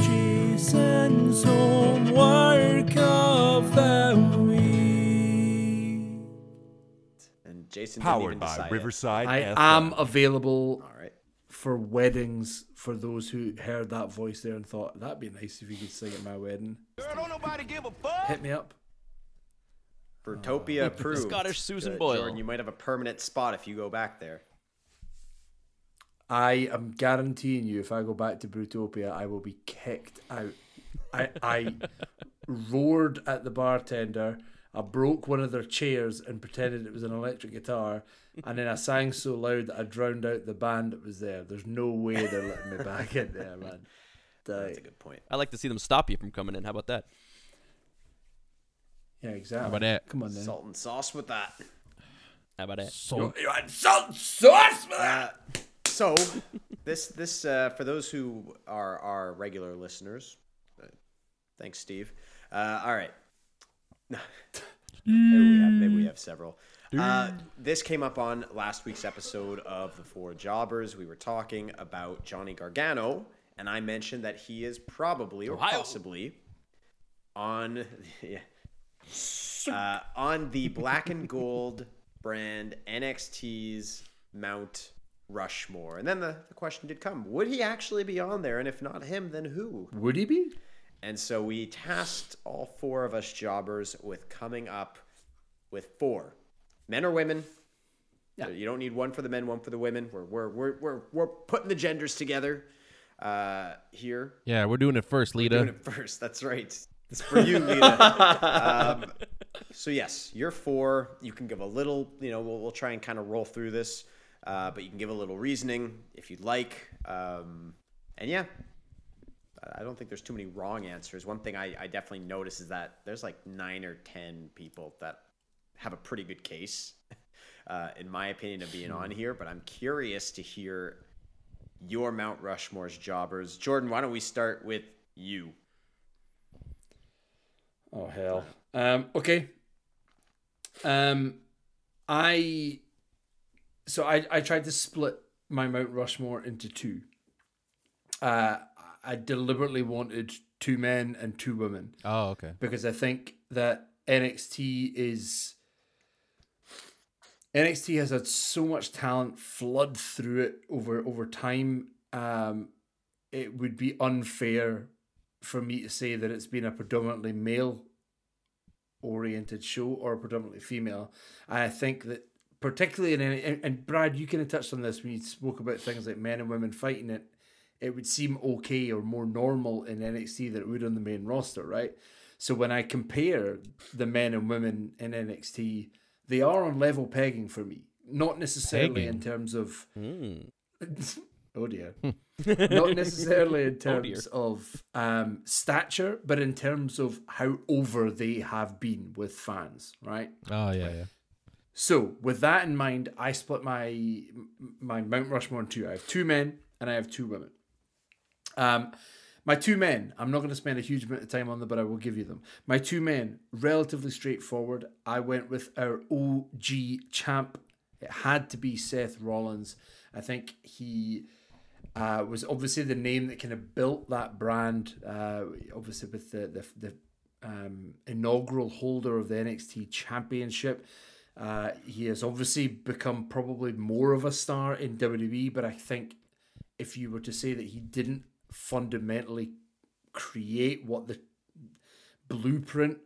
Jason's homework of the Jason didn't Powered even by decide it. Riverside I FM. am available All right. for weddings for those who heard that voice there and thought that'd be nice if you could sing at my wedding. Hit me up. Brutopia approved. Scottish Susan Uh, Boyle. Jordan, you might have a permanent spot if you go back there. I am guaranteeing you, if I go back to Brutopia, I will be kicked out. I I roared at the bartender. I broke one of their chairs and pretended it was an electric guitar, and then I sang so loud that I drowned out the band that was there. There's no way they're letting me back in there, man. That's a good point. I like to see them stop you from coming in. How about that? yeah, exactly. How about that? Come on, then. Salt and sauce with that. How about that? So You had salt and sauce for that. Uh, so this this uh, for those who are our regular listeners, uh, thanks, Steve. Uh, all right, maybe we have maybe we have several. Uh, this came up on last week's episode of the Four Jobbers. We were talking about Johnny Gargano, and I mentioned that he is probably or Ohio. possibly on yeah, uh, on the black and gold brand NXT's Mount Rushmore. And then the, the question did come would he actually be on there? And if not him, then who? Would he be? And so we tasked all four of us jobbers with coming up with four men or women. Yeah. You don't need one for the men, one for the women. We're, we're, we're, we're, we're putting the genders together uh, here. yeah, we're doing it first, Lita. Doing it first. That's right. It's for you, Lita. um, so yes, you're four. You can give a little. You know, we'll, we'll try and kind of roll through this, uh, but you can give a little reasoning if you'd like. Um, and yeah, I don't think there's too many wrong answers. One thing I, I definitely notice is that there's like nine or ten people that have a pretty good case, uh, in my opinion, of being on here. But I'm curious to hear your Mount Rushmore's jobbers. Jordan, why don't we start with you? Oh hell. Um, okay. Um, I so I I tried to split my Mount Rushmore into two. Uh, I deliberately wanted two men and two women Oh, okay. because I think that NXT is NXT has had so much talent flood through it over over time. Um, it would be unfair for me to say that it's been a predominantly male oriented show or predominantly female. I think that particularly in and, and Brad, you kind of touched on this when you spoke about things like men and women fighting it. It would seem okay or more normal in NXT than it would on the main roster, right? So when I compare the men and women in NXT, they are on level pegging for me. Not necessarily in terms of Hmm. oh dear. Not necessarily in Oh, terms of um, stature, but in terms of how over they have been with fans, right? Oh yeah, yeah. So with that in mind, I split my my Mount Rushmore in two. I have two men and I have two women. Um, my two men, I'm not going to spend a huge amount of time on them, but I will give you them. My two men, relatively straightforward. I went with our OG champ. It had to be Seth Rollins. I think he uh, was obviously the name that kind of built that brand. Uh, obviously with the the, the um, inaugural holder of the NXT Championship. Uh, he has obviously become probably more of a star in WWE, but I think if you were to say that he didn't fundamentally create what the blueprint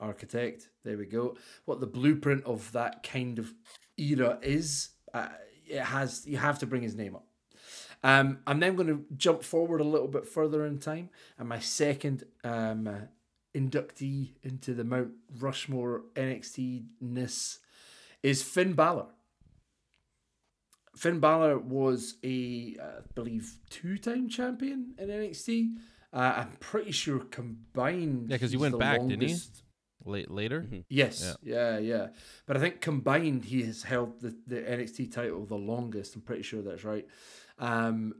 architect there we go what the blueprint of that kind of era is uh, it has you have to bring his name up um, I'm then going to jump forward a little bit further in time, and my second um, uh, inductee into the Mount Rushmore NXT ness is Finn Balor. Finn Balor was a, uh, I believe, two-time champion in NXT. Uh, I'm pretty sure combined. Yeah, because he went the back, didn't he? Late later. Yes, yeah. yeah, But I think combined, he has held the, the NXT title the longest. I'm pretty sure that's right. Um,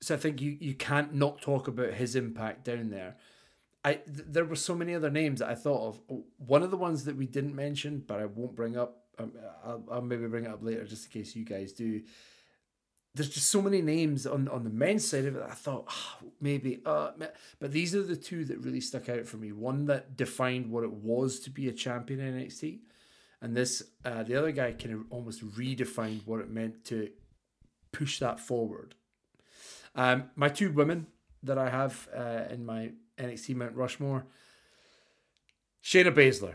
so I think you, you can't not talk about his impact down there. I th- there were so many other names that I thought of. One of the ones that we didn't mention, but I won't bring up. Um, I'll, I'll maybe bring it up later, just in case you guys do. There's just so many names on, on the men's side of it. I thought "Ah, maybe, uh, but these are the two that really stuck out for me. One that defined what it was to be a champion in NXT, and this uh, the other guy kind of almost redefined what it meant to push that forward. Um, my two women that I have uh, in my NXT Mount Rushmore, Shayna Baszler.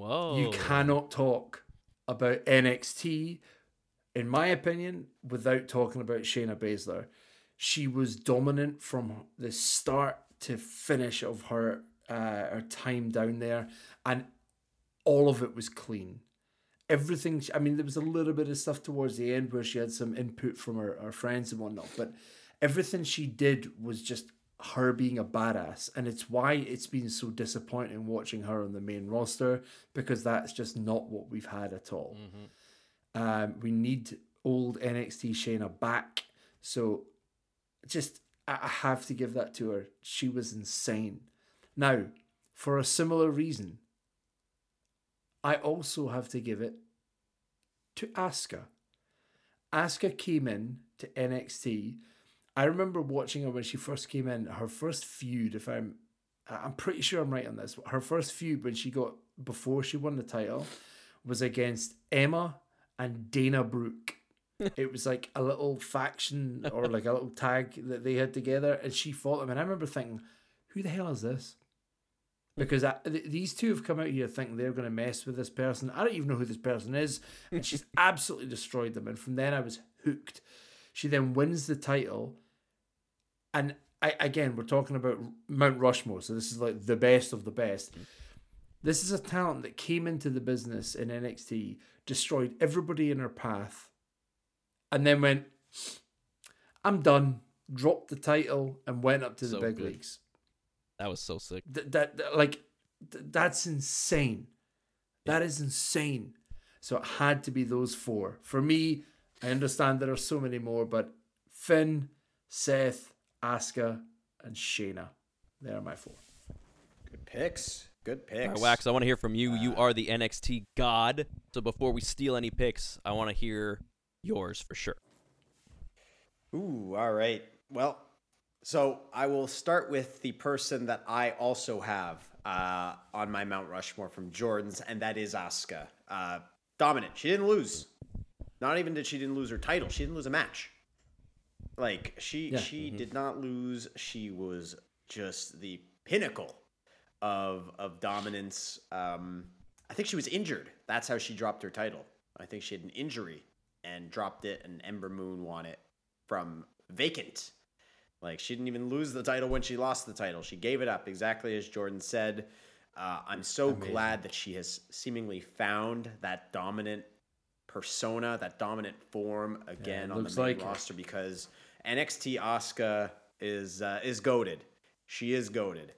Whoa. You cannot talk about NXT, in my opinion, without talking about Shayna Baszler. She was dominant from the start to finish of her uh, her time down there, and all of it was clean. Everything. I mean, there was a little bit of stuff towards the end where she had some input from her, her friends and whatnot, but everything she did was just her being a badass and it's why it's been so disappointing watching her on the main roster because that's just not what we've had at all um, we need old nxt shayna back so just i I have to give that to her she was insane now for a similar reason i also have to give it to Asuka. Asuka came in to NXT. I remember watching her when she first came in. Her first feud, if I'm, I'm pretty sure I'm right on this. Her first feud when she got before she won the title was against Emma and Dana Brooke. it was like a little faction or like a little tag that they had together, and she fought them. And I remember thinking, "Who the hell is this?" Because I, th- these two have come out here thinking they're going to mess with this person. I don't even know who this person is, and she's absolutely destroyed them. And from then I was hooked. She then wins the title, and I again we're talking about Mount Rushmore, so this is like the best of the best. This is a talent that came into the business in NXT, destroyed everybody in her path, and then went, "I'm done. dropped the title, and went up to the big good. leagues. That was so sick. Th- that, that- like th- that's insane. That is insane. So it had to be those four. For me, I understand there are so many more, but Finn, Seth, Asuka, and Shayna. They are my four. Good picks. Good picks. All right, Wax, I want to hear from you. You are the NXT god. So before we steal any picks, I want to hear yours for sure. Ooh, all right. Well, so I will start with the person that I also have uh, on my Mount Rushmore from Jordan's, and that is Asuka. Uh, dominant. She didn't lose. Not even did she didn't lose her title. She didn't lose a match. Like she Yeah. she did not lose. She was just the pinnacle of of dominance. Um, I think she was injured. That's how she dropped her title. I think she had an injury and dropped it, and Ember Moon won it from vacant. Like she didn't even lose the title when she lost the title. She gave it up exactly as Jordan said. Uh, I'm so glad that she has seemingly found that dominant persona, that dominant form again it on the looks main like her. roster because NXT Asuka is uh, is goaded. She is goaded.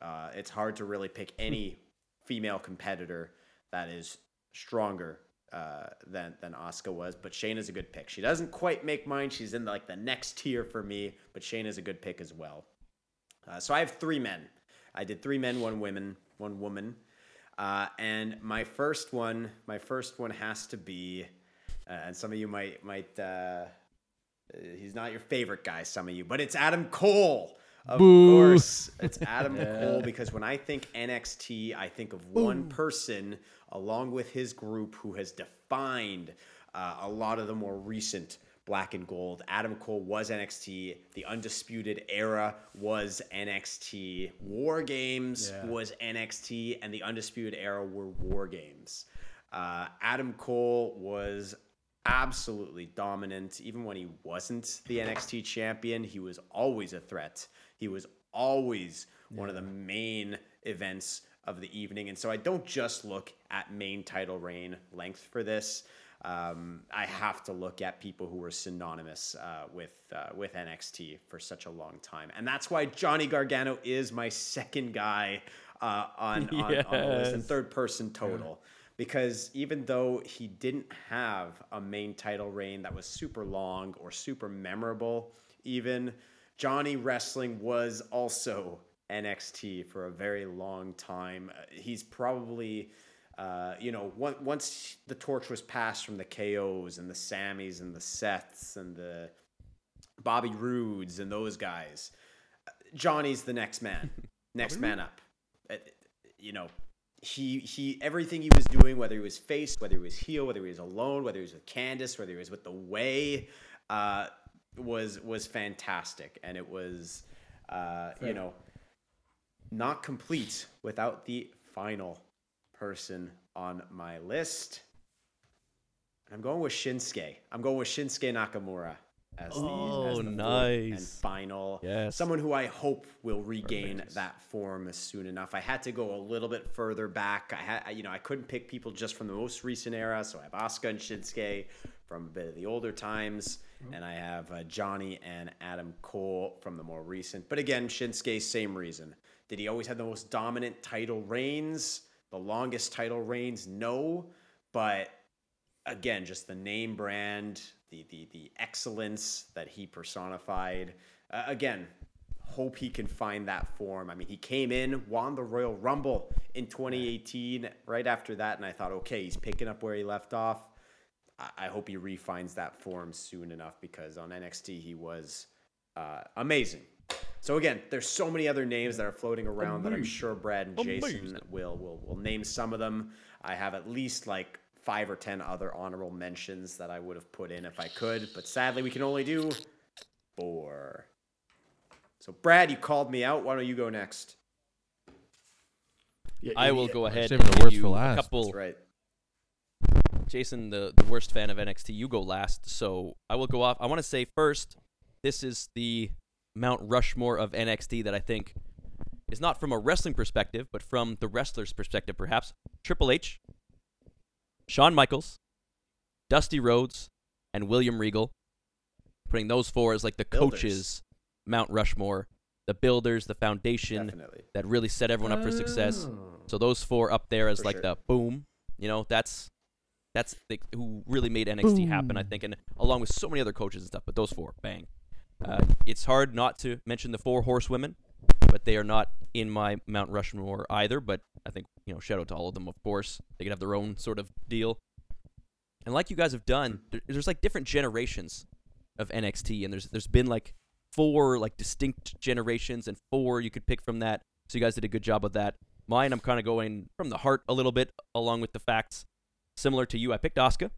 Uh, it's hard to really pick any female competitor that is stronger uh, than than Asuka was. But Shane is a good pick. She doesn't quite make mine. She's in like the next tier for me. But Shane is a good pick as well. Uh, so I have three men. I did three men, one women, one woman. Uh, and my first one, my first one has to be, uh, and some of you might might. Uh, he's not your favorite guy, some of you, but it's Adam Cole. Of Boo. course, it's Adam Cole because when I think NXT, I think of one person along with his group who has defined uh, a lot of the more recent black and gold. Adam Cole was NXT. The Undisputed Era was NXT. War Games Yeah. was NXT, and the Undisputed Era were War Games. Uh, Adam Cole was absolutely dominant. Even when he wasn't the NXT champion, he was always a threat. He was always one of the main events of the evening. And so I don't just look at main title reign length for this. Um, I have to look at people who were synonymous uh, with uh, with NXT for such a long time, and that's why Johnny Gargano is my second guy uh, on, on, on the list and third person total because even though he didn't have a main title reign that was super long or super memorable, even Johnny Wrestling was also NXT for a very long time. Uh, He's probably, uh, you know, on- once the torch was passed from the KOs and the Samis and the Seths and the Bobby Roods and those guys, uh, Johnny's the next man, next man up. Uh, You know, he he everything he was doing, whether he was face, whether he was heel, whether he was alone, whether he was with Candice, whether he was with the Way, uh, was was fantastic, and it was, uh, you know, not complete without the final person on my list. I'm going with Shinsuke. I'm going with Shinsuke Nakamura as the, Oh, as the fourth and final. Yes. Someone who I hope will regain that form soon enough. I had to go a little bit further back. I had, you know, I couldn't pick people just from the most recent era, so I have Asuka and Shinsuke from a bit of the older times, and I have uh, Johnny and Adam Cole from the more recent. But again, Shinsuke, same reason. Did he always have the most dominant title reigns? The longest title reigns? No, but again, just the name brand, the the the excellence that he personified. Uh, again, hope he can find that form. I mean, he came in, won the Royal Rumble in 2018. Right after that, and I thought, okay, he's picking up where he left off. I, I hope he refines that form soon enough because on NXT he was uh, amazing. So again, there's so many other names that are floating around that I'm sure Brad and Jason Amazing. will will will name some of them. I have at least like five or ten other honorable mentions that I would have put in if I could, but sadly we can only do four. So Brad, you called me out. Why don't you go next? Yeah, I will go ahead saving and the give worst you for a last. couple. That's right. Jason, the, the worst fan of NXT, you go last. So I will go off. I want to say first, this is the Mount Rushmore of NXT that I think is not from a wrestling perspective, but from the wrestler's perspective, perhaps. Triple H, Shawn Michaels, Dusty Rhodes, and William Regal. Putting those four as like the Builders. coaches Mount Rushmore, the builders, the foundation Definitely. that really set everyone up for success. Oh. So those four up there as For like sure. the boom, you know, that's that's the, who really made NXT happen, I think, and along with so many other coaches and stuff. But those four, bang. Uh, it's hard not to mention the four horsewomen, but they are not in my Mount Rushmore either. But I think you know, shout out to all of them, of course. They could have their own sort of deal. And like you guys have done, there's like different generations of NXT, and there's there's been like four like distinct generations, and four you could pick from that. So you guys did a good job of that. Mine, I'm kind of going from the heart a little bit, along with the facts. Similar to you, I picked Asuka.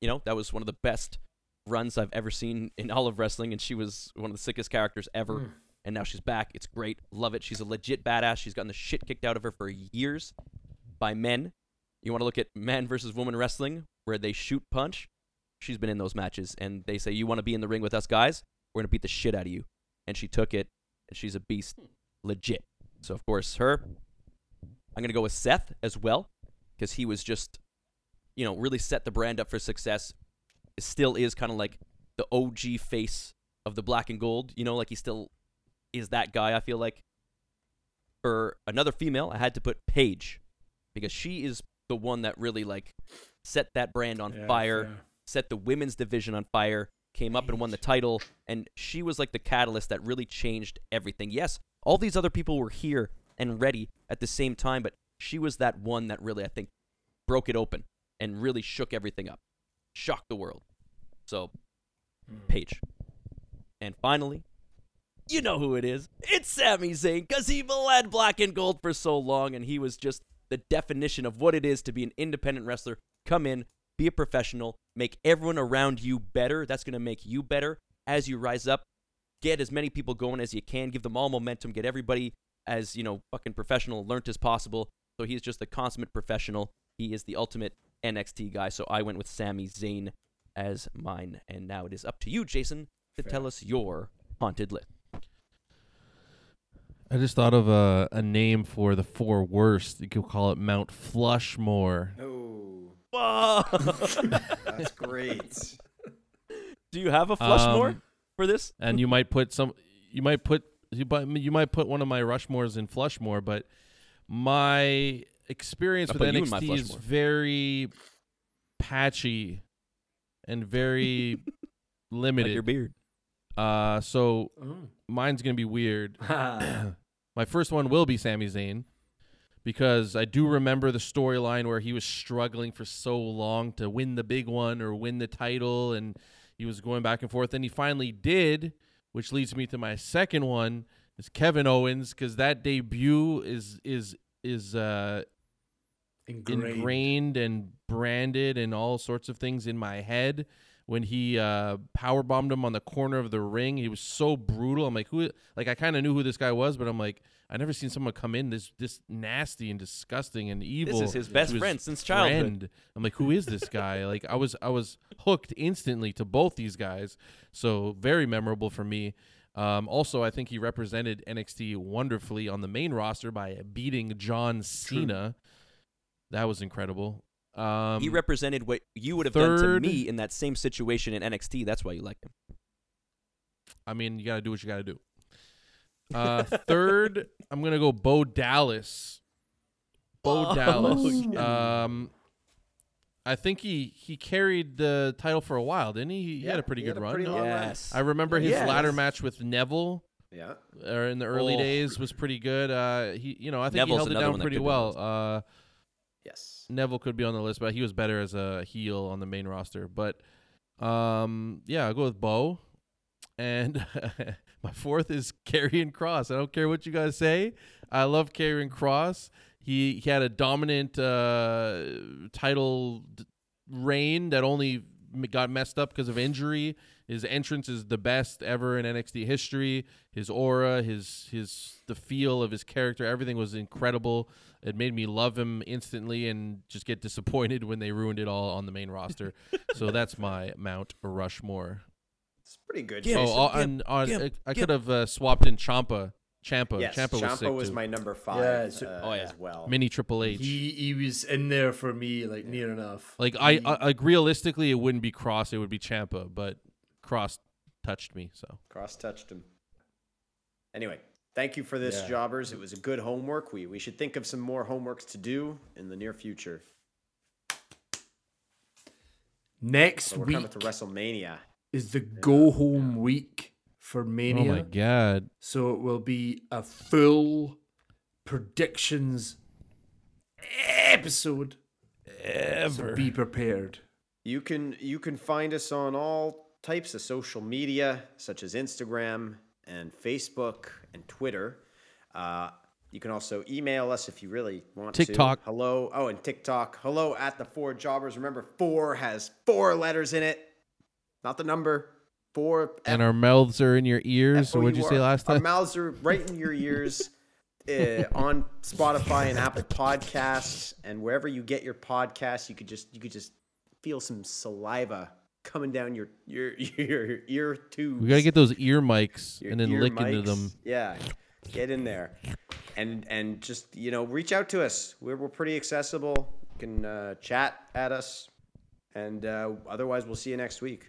You know, that was one of the best runs I've ever seen in all of wrestling, and she was one of the sickest characters ever. Mm. And now she's back. It's great. Love it. She's a legit badass. She's gotten the shit kicked out of her for years by men. You want to look at man versus woman wrestling, where they shoot punch? She's been in those matches, and they say, You want to be in the ring with us guys? We're going to beat the shit out of you. And she took it, and she's a beast. Legit. So, of course, her. I'm going to go with Seth as well, because he was just, you know, really set the brand up for success. Still is kind of like the OG face of the black and gold. You know, like he still is that guy, I feel like. For another female, I had to put Paige, because she is the one that really, like, set that brand on Yeah, fire fair. set the women's division on fire, came up and won the title, and she was like the catalyst that really changed everything. Yes, all these other people were here and ready at the same time, but she was that one that really, I think, broke it open and really shook everything up, shocked the world. So, hmm. Paige. And finally, you know who it is. It's Sami Zayn because he led Black and Gold for so long, and he was just the definition of what it is to be an independent wrestler. Come in, be a professional, make everyone around you better. That's going to make you better as you rise up. Get as many people going as you can. Give them all momentum. Get everybody as you know, fucking professional, learnt as possible. So he's just a consummate professional. He is the ultimate NXT guy. So I went with Sami Zayn as mine, and now it is up to you, Jason, to Fair. tell us your haunted list. I just thought of a, a name for the four worst. You could call it Mount Flushmore. Oh, Whoa! that's great. Do you have a Flushmore Um, for this? and you might put some you might put you might, you might put one of my rushmores in flushmore but my experience I with put you in my nxt is very patchy and very Like limited your beard. Uh so Oh. mine's gonna be weird my first one will be Sami Zayn because I do remember the storyline where he was struggling for so long to win the big one or win the title and he was going back and forth and he finally did which leads me to my second one is Kevin Owens cuz that debut is is is uh Ingrained. ingrained and branded and all sorts of things in my head when he uh power bombed him on the corner of the ring he was so brutal i'm like who like i kind of knew who this guy was but i'm like i never seen someone come in this this nasty and disgusting and evil This is his best his friend since childhood. friend. i'm like who is this guy like i was i was hooked instantly to both these guys so very memorable for me um, also, I think he represented NXT wonderfully on the main roster by beating John Cena. That was incredible. Um, he represented what you would have done to third- me in that same situation in NXT. That's why you like him. I mean, you got to do what you got to do. Uh, third, I'm gonna go Bo Dallas. Bo Oh, Dallas. yeah. Um, I think he he carried the title for a while, didn't he? He, he had a pretty he good had a run. pretty long run. Yes. I remember his Yes. ladder match with Neville, Yeah. or in the early Oh. days, was pretty good. Uh, he, you know, I think Neville's he held it another down one that pretty could be well. Uh, Yes. Neville could be on the list, but he was better as a heel on the main roster. But um, yeah, I'll go with Bo. And my fourth is Karrion Kross. I don't care what you guys say. I love Karrion Kross. He he had a dominant uh, title d- reign that only got messed up because of injury. His entrance is the best ever in NXT history. His aura, his his the feel of his character, everything was incredible. It made me love him instantly and just get disappointed when they ruined it all on the main roster. so that's my Mount Rushmore. It's pretty good. Gimp. oh, Jason. uh, and on, Gimp, I, I Gimp. could have uh, swapped in Ciampa. Ciampa. yes, Ciampa was sick was too. my number five Yeah, so- uh, Oh, yeah. as well. mini Triple H. He he was in there for me like near enough. like I, He- I like realistically, it wouldn't be Kross. It would be Ciampa, but Kross touched me. So Kross touched him. Anyway, thank you for this, Yeah. jobbers. It was a good homework. We we should think of some more homeworks to do in the near future. Next So we're week coming to WrestleMania. is the go home week for Oh Mania. my god. So it will be a full predictions episode. So be prepared. You can you can find us on all types of social media, such as Instagram and Facebook and Twitter. Uh, you can also email us if you really want TikTok. to. Hello. Oh, and TikTok. Hello at the Four Jobbers. Remember, four has four letters in it, not the number. Four. And our mouths are in your ears. So what'd you say last Our time? mouths are right in your ears uh, on Spotify and Apple Podcasts and wherever you get your podcasts. You could just you could just feel some saliva coming down your your your ear tubes. We gotta get those ear mics your and then lick into them. Yeah, get in there, and and just you know reach out to us. We're we're pretty accessible. You can uh, chat at us, and uh, otherwise we'll see you next week.